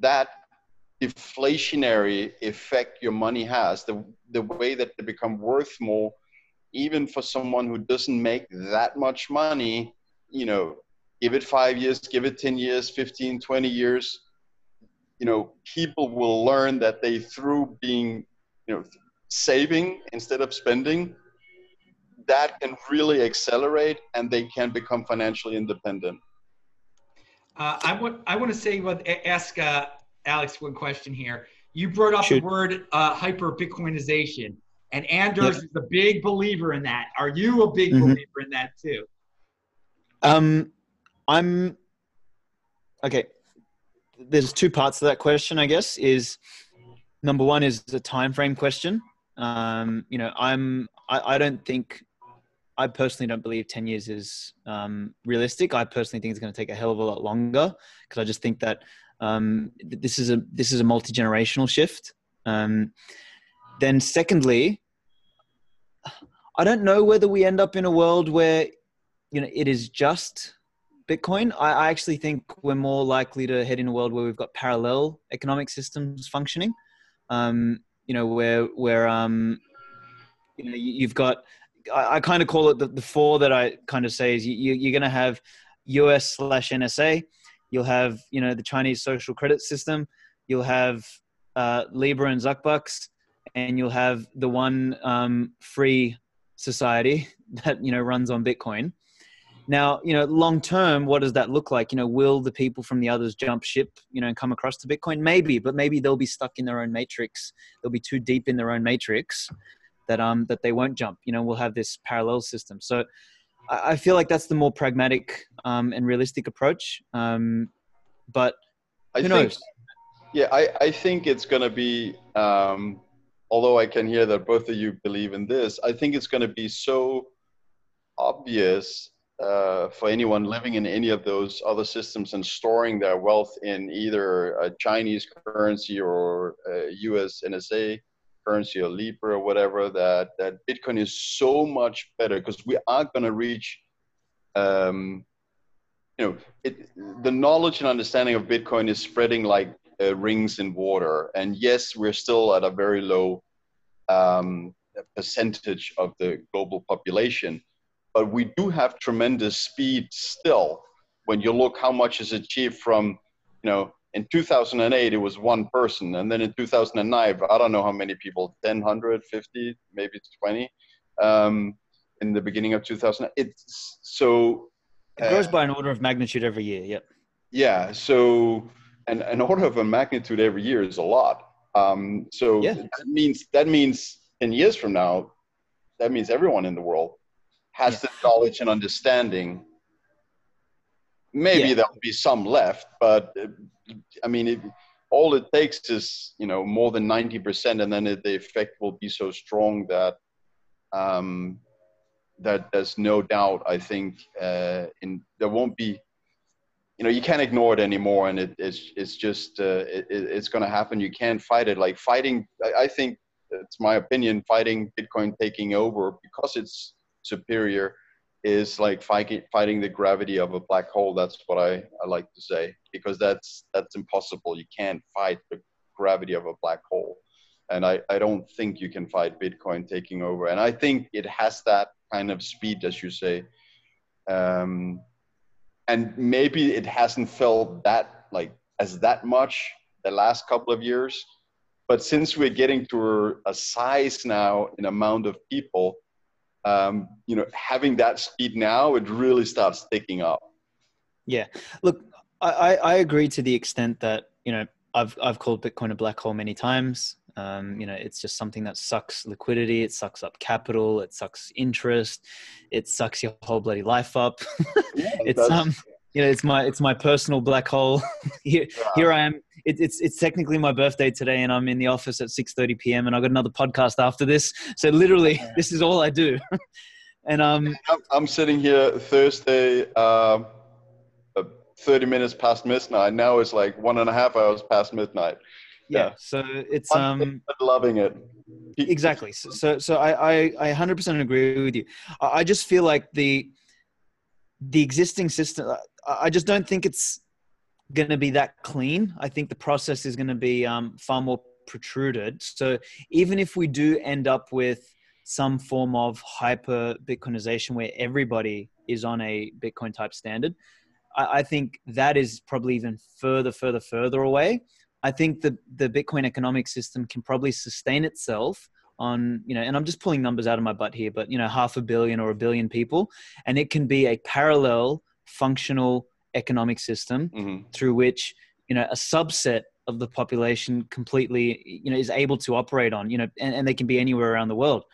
that deflationary effect your money has, the, the way that they become worth more, even for someone who doesn't make that much money, you know, give it five years, give it 10 years, 15, 20 years, you know, people will learn that they, through being, you know, saving instead of spending, that can really accelerate and they can become financially independent. Uh, I want I want to say what ask uh, Alex one question here. You brought up Shoot. the word uh, hyper Bitcoinization, and Anders yep. is a big believer in that. Are you a big mm-hmm. believer in that too? Um, I'm okay. There's two parts to that question, I guess. Is number one is the time frame question. Um, you know, I'm I, I don't think I personally don't believe 10 years is um, realistic. I personally think it's going to take a hell of a lot longer because I just think that um, this is a this is a multi generational shift. Um, then, secondly, I don't know whether we end up in a world where you know it is just Bitcoin. I, I actually think we're more likely to head in a world where we've got parallel economic systems functioning. Um, you know, where where um, you know you've got I, I kind of call it the, the four that I kind of say is you, you're going to have US slash NSA. You'll have, you know, the Chinese social credit system. You'll have uh, Libra and Zuckbucks, and you'll have the one um, free society [laughs] that you know runs on Bitcoin. Now, you know, long term, what does that look like? You know, will the people from the others jump ship, you know, and come across to Bitcoin? Maybe, but maybe they'll be stuck in their own matrix. They'll be too deep in their own matrix that um that they won't jump. You know, we'll have this parallel system. So I, I feel like that's the more pragmatic um, and realistic approach. Um, but who I knows? Think, yeah, I, I think it's going to be um, although I can hear that both of you believe in this, I think it's going to be so obvious uh, for anyone living in any of those other systems and storing their wealth in either a Chinese currency or a US NSA currency or Libra or whatever, that, that Bitcoin is so much better because we are going to reach, um, you know, it, the knowledge and understanding of Bitcoin is spreading like uh, rings in water. And yes, we're still at a very low um, percentage of the global population but we do have tremendous speed still. When you look how much is achieved from, you know, in 2008 it was one person, and then in 2009 I don't know how many people, 10, 150, maybe 20. Um, in the beginning of 2000, it's so. It grows uh, by an order of magnitude every year. Yep. Yeah. So, and an order of a magnitude every year is a lot. Um, so yeah. that means that means 10 years from now, that means everyone in the world has yeah. the knowledge and understanding. Maybe yeah. there'll be some left, but uh, I mean, it, all it takes is you know more than ninety percent, and then it, the effect will be so strong that um, that there's no doubt. I think uh, in there won't be. You know, you can't ignore it anymore, and it, it's it's just uh, it, it's going to happen. You can't fight it. Like fighting, I, I think it's my opinion. Fighting Bitcoin taking over because it's superior is like fighting fighting the gravity of a black hole. That's what I, I like to say because that's that's impossible. You can't fight the gravity of a black hole, and I, I don't think you can fight Bitcoin taking over. And I think it has that kind of speed, as you say. Um, and maybe it hasn't felt that like as that much the last couple of years, but since we're getting to a size now in amount of people um, you know, having that speed now, it really starts sticking up. Yeah. Look, I, I agree to the extent that, you know, I've, I've called Bitcoin a black hole many times. Um, you know, it's just something that sucks liquidity, it sucks up capital, it sucks interest, it sucks your whole bloody life up. [laughs] Yeah, it's um, you know, it's my it's my personal black hole. [laughs] here, here I am. It, it's it's technically my birthday today, and I'm in the office at 6:30 p.m. and I've got another podcast after this. So literally, yeah. this is all I do. [laughs] and um, I'm, I'm, sitting here Thursday, uh, 30 minutes past midnight. Now it's like one and a half hours past midnight. Yeah. yeah. So it's um loving it. Exactly. So so, so I, I I 100% agree with you. I, I just feel like the the existing system I just don't think it's going to be that clean. I think the process is going to be um, far more protruded. So even if we do end up with some form of hyper Bitcoinization where everybody is on a Bitcoin type standard, I, I think that is probably even further, further, further away. I think the the Bitcoin economic system can probably sustain itself on you know and i'm just pulling numbers out of my butt here but you know half a billion or a billion people and it can be a parallel functional economic system mm-hmm. through which you know a subset of the population completely you know is able to operate on you know and, and they can be anywhere around the world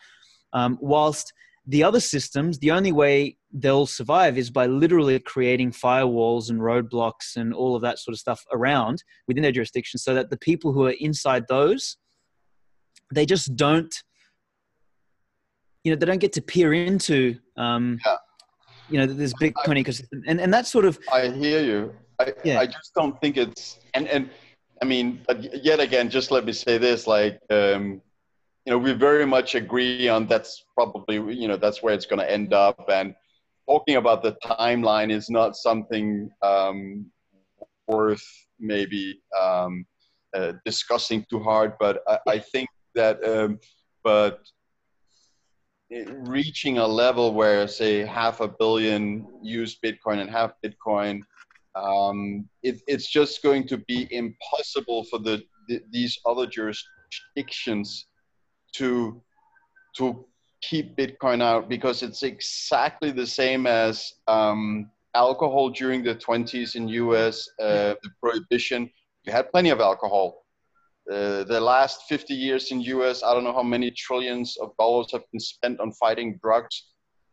um, whilst the other systems the only way they'll survive is by literally creating firewalls and roadblocks and all of that sort of stuff around within their jurisdiction so that the people who are inside those they just don't you know they don't get to peer into um, yeah you know this Bitcoin ecosystem, and and that sort of. I hear you. I yeah. I just don't think it's and and I mean, yet again, just let me say this: like, um, you know, we very much agree on that's probably you know that's where it's going to end up, and talking about the timeline is not something um, worth maybe um, uh, discussing too hard. But I, I think that, um, but reaching a level where, say, half a billion use Bitcoin and half Bitcoin, um, it, it's just going to be impossible for the, the, these other jurisdictions to to keep Bitcoin out because it's exactly the same as um, alcohol during the 20s in US, uh, the prohibition. You had plenty of alcohol uh, the last 50 years in US, I don't know how many trillions of dollars have been spent on fighting drugs.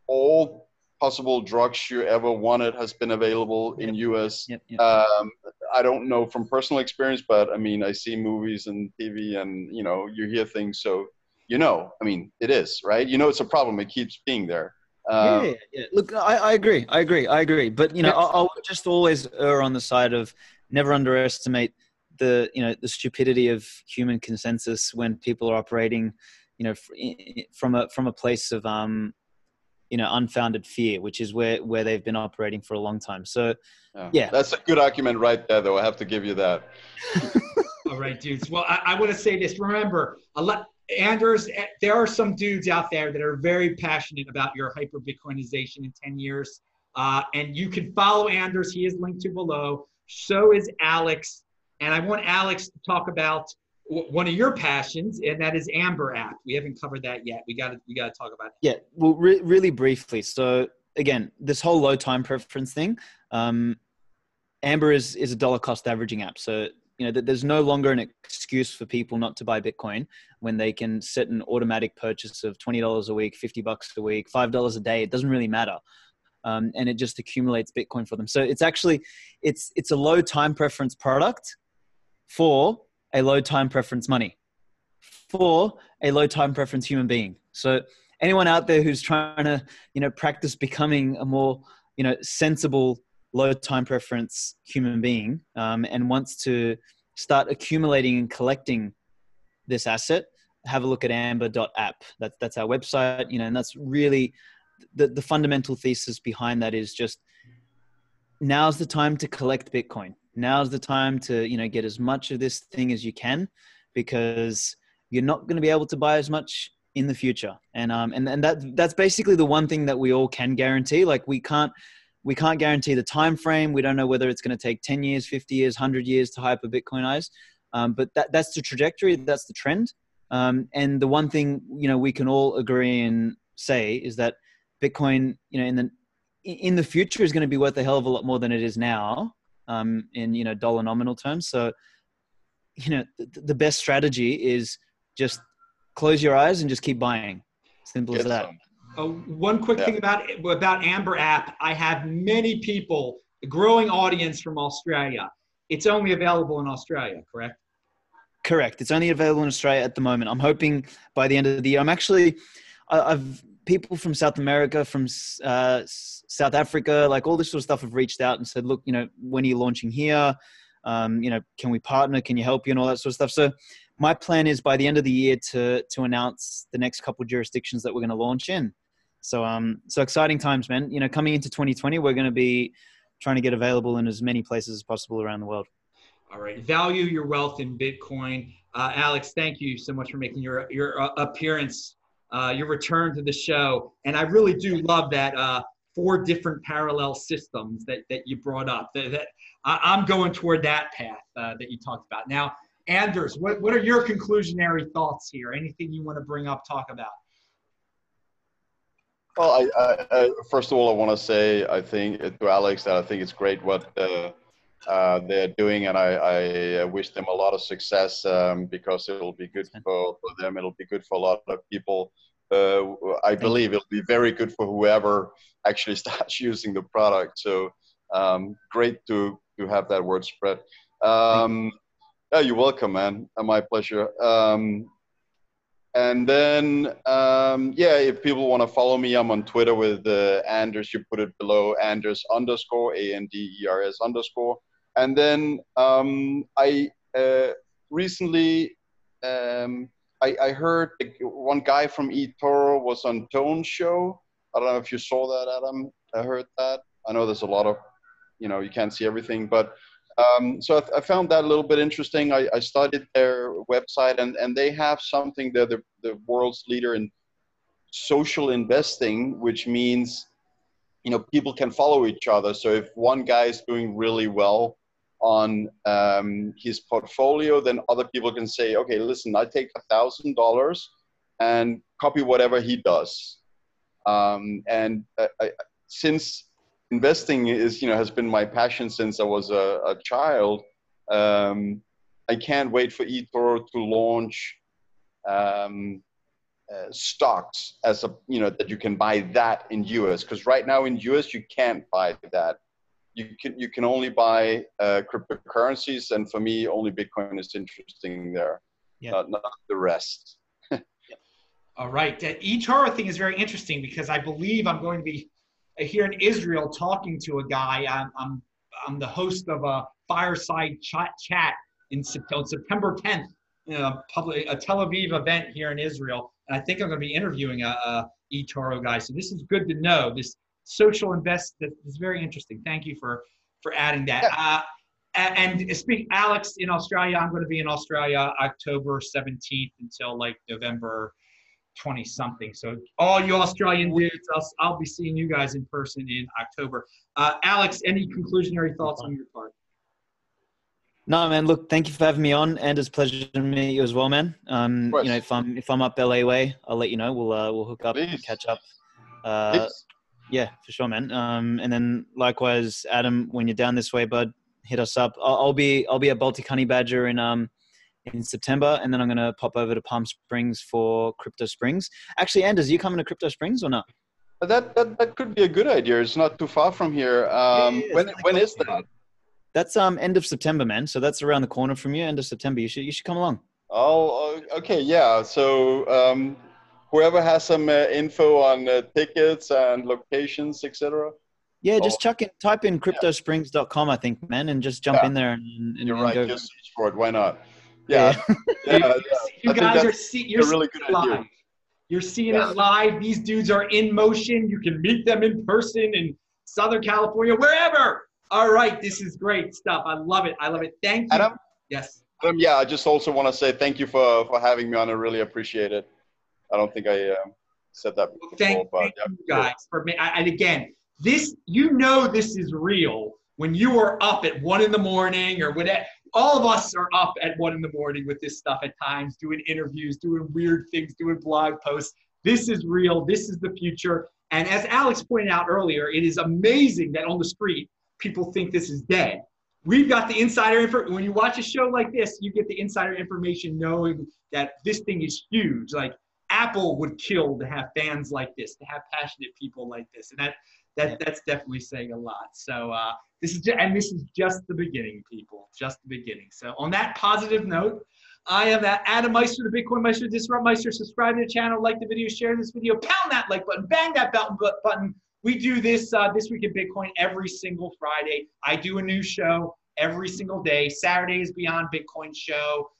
All possible drugs you ever wanted has been available in US. Yep, yep. Um, I don't know from personal experience, but I mean, I see movies and TV, and you know, you hear things, so you know. I mean, it is right. You know, it's a problem. It keeps being there. Um, yeah, yeah. Look, I, I agree. I agree. I agree. But you know, I'll, I'll just always err on the side of never underestimate the you know the stupidity of human consensus when people are operating, you know, from a from a place of um, you know, unfounded fear, which is where where they've been operating for a long time. So, yeah, yeah. that's a good argument right there, though. I have to give you that. [laughs] All right, dudes. Well, I, I want to say this. Remember, a lot Anders, eh, there are some dudes out there that are very passionate about your hyper Bitcoinization in 10 years. Uh, and you can follow Anders. He is linked to below. So is Alex. And I want Alex to talk about one of your passions, and that is Amber app. We haven't covered that yet. We got to we got to talk about it. Yeah, well, re- really briefly. So again, this whole low time preference thing. Um, Amber is is a dollar cost averaging app. So you know, there's no longer an excuse for people not to buy Bitcoin when they can set an automatic purchase of $20 a week, 50 bucks a week, $5 a day. It doesn't really matter. Um, and it just accumulates Bitcoin for them. So it's actually, it's, it's a low time preference product for a low time preference money for a low time preference human being. So anyone out there who's trying to, you know, practice becoming a more, you know, sensible low time preference human being um, and wants to start accumulating and collecting this asset, have a look at amber.app. That's, that's our website, you know, and that's really the, the fundamental thesis behind that is just now's the time to collect Bitcoin. Now's the time to, you know, get as much of this thing as you can because you're not going to be able to buy as much in the future. And, um, and, and that, that's basically the one thing that we all can guarantee. Like we can't, we can't guarantee the time frame. We don't know whether it's going to take 10 years, 50 years, 100 years to hyper Bitcoinize. Um, but that, that's the trajectory, that's the trend. Um, and the one thing you know we can all agree and say is that Bitcoin, you know, in the in the future is going to be worth a hell of a lot more than it is now um, in you know dollar nominal terms. So, you know, the, the best strategy is just close your eyes and just keep buying. Simple yes, as that. Uh, one quick yeah. thing about about Amber app, I have many people, a growing audience from Australia. It's only available in Australia, correct? Correct. It's only available in Australia at the moment. I'm hoping by the end of the year. I'm actually, I've people from South America, from uh, South Africa, like all this sort of stuff have reached out and said, look, you know, when are you launching here? Um, you know, can we partner? Can you help you and all that sort of stuff? So my plan is by the end of the year to to announce the next couple jurisdictions that we're going to launch in. So um, so exciting times, man. You know, coming into 2020, we're going to be trying to get available in as many places as possible around the world. All right, value your wealth in Bitcoin. Uh, Alex, thank you so much for making your your uh, appearance, uh, your return to the show. And I really do love that uh, four different parallel systems that that you brought up. That, that I'm going toward that path uh, that you talked about. Now, Anders, what what are your conclusionary thoughts here? Anything you want to bring up, talk about? Well, I, I, I, first of all, I want to say I think to Alex that I think it's great what uh, uh, they're doing, and I, I, wish them a lot of success um, because it'll be good for, for them. It'll be good for a lot of people. Uh, I believe it'll be very good for whoever [laughs] actually starts [laughs] using the product. So um, great to to have that word spread. Um, yeah, you're welcome, man. My pleasure. Um, and then, um, yeah, if people want to follow me, I'm on Twitter with uh, Anders. You put it below Anders underscore A N D E R S underscore. And then um, I uh, recently um, I, I, heard one guy from eToro was on Tone show. I don't know if you saw that, Adam. I heard that. I know there's a lot of, you know, you can't see everything, but um, so I, I, found that a little bit interesting. I, I, studied their website, and, and they have something. They're the, the world's leader in social investing, which means you know people can follow each other. So if one guy is doing really well on um, his portfolio, then other people can say, okay, listen, I take a thousand dollars and copy whatever he does. Um, and uh, I, since investing is you know has been my passion since I was a, a child. Um, I can't wait for eToro to launch um, uh, stocks as a you know that you can buy that in US because right now in US you can't buy that. You can you can only buy uh, cryptocurrencies, and for me, only Bitcoin is interesting there, Yeah. not, not the rest. [laughs] All right. The eToro thing is very interesting because I believe I'm going to be here in Israel talking to a guy. I'm, I'm, I'm the host of a fireside chat, chat in Sep- September 10th, you know, public, a Tel Aviv event here in Israel. And I think I'm going to be interviewing a, a eToro guy. So this is good to know. This social invest that is very interesting. Thank you for, for adding that. Uh, and speak, Alex, in Australia, I'm going to be in Australia October 17th until like November 20 something. So all you Australian dudes, I'll, I'll be seeing you guys in person in October. Uh, Alex, any conclusionary thoughts on your part? No, man. Look, thank you for having me on, and it's a pleasure to meet you as well, man. Um, you know, if I'm if I'm up LA way, I'll let you know. We'll uh, we'll hook up, Please. catch up. Uh, Please. Yeah, for sure, man. Um, and then likewise, Adam, when you're down this way, bud, hit us up. I'll, I'll be I'll be at Baltic Honey Badger in um in September, and then I'm gonna pop over to Palm Springs for Crypto Springs. Actually, Anders, you coming to Crypto Springs or not? That, that that could be a good idea. It's not too far from here. Um, Yeah, yeah, when when really that? That's um end of September, man. So that's around the corner from you. End of September. You should you should come along. Oh, okay, yeah. So um, whoever has some uh, info on uh, tickets and locations, etc. Yeah, just Oh. chuck in, type in cryptosprings.com, I think, man, and just jump Yeah. in there and, and, You're and right. go. Just search for it. Why not? Yeah, yeah. [laughs] yeah, you I you think guys are that's see, you're really seeing good it idea. live. You're seeing Yeah. it live. These dudes are in motion. You can meet them in person in Southern California, wherever. All right, this is great stuff. I love it. I love it. Thank you. Adam, Yes. Adam, yeah. I just also want to say thank you for for having me on. I really appreciate it. I don't think I um, said that before, Thank, but thank yeah, you guys for me. And again, this you know this is real when you are up at one in the morning or whatever. All of us are up at one in the morning with this stuff at times, doing interviews, doing weird things, doing blog posts. This is real. This is the future. And as Alex pointed out earlier, it is amazing that on the street people think this is dead. We've got the insider info. When you watch a show like this, you get the insider information knowing that this thing is huge. Like Apple would kill to have fans like this, to have passionate people like this, and that that that's definitely saying a lot. So uh, this is ju- and this is just the beginning, people, just the beginning. So on that positive note, I am Adam Meister, the Bitcoin Meister, Disrupt Meister. Subscribe to the channel, like the video, share this video, pound that like button, bang that button button. We do this uh, this week in Bitcoin every single Friday. I do a new show every single day. Saturday is Beyond Bitcoin show.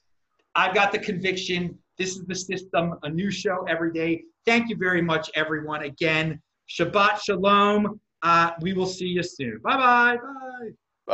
I've got the conviction. This is the system, a new show every day. Thank you very much, everyone. Again, Shabbat Shalom. Uh, we will see you soon. Bye-bye. Bye.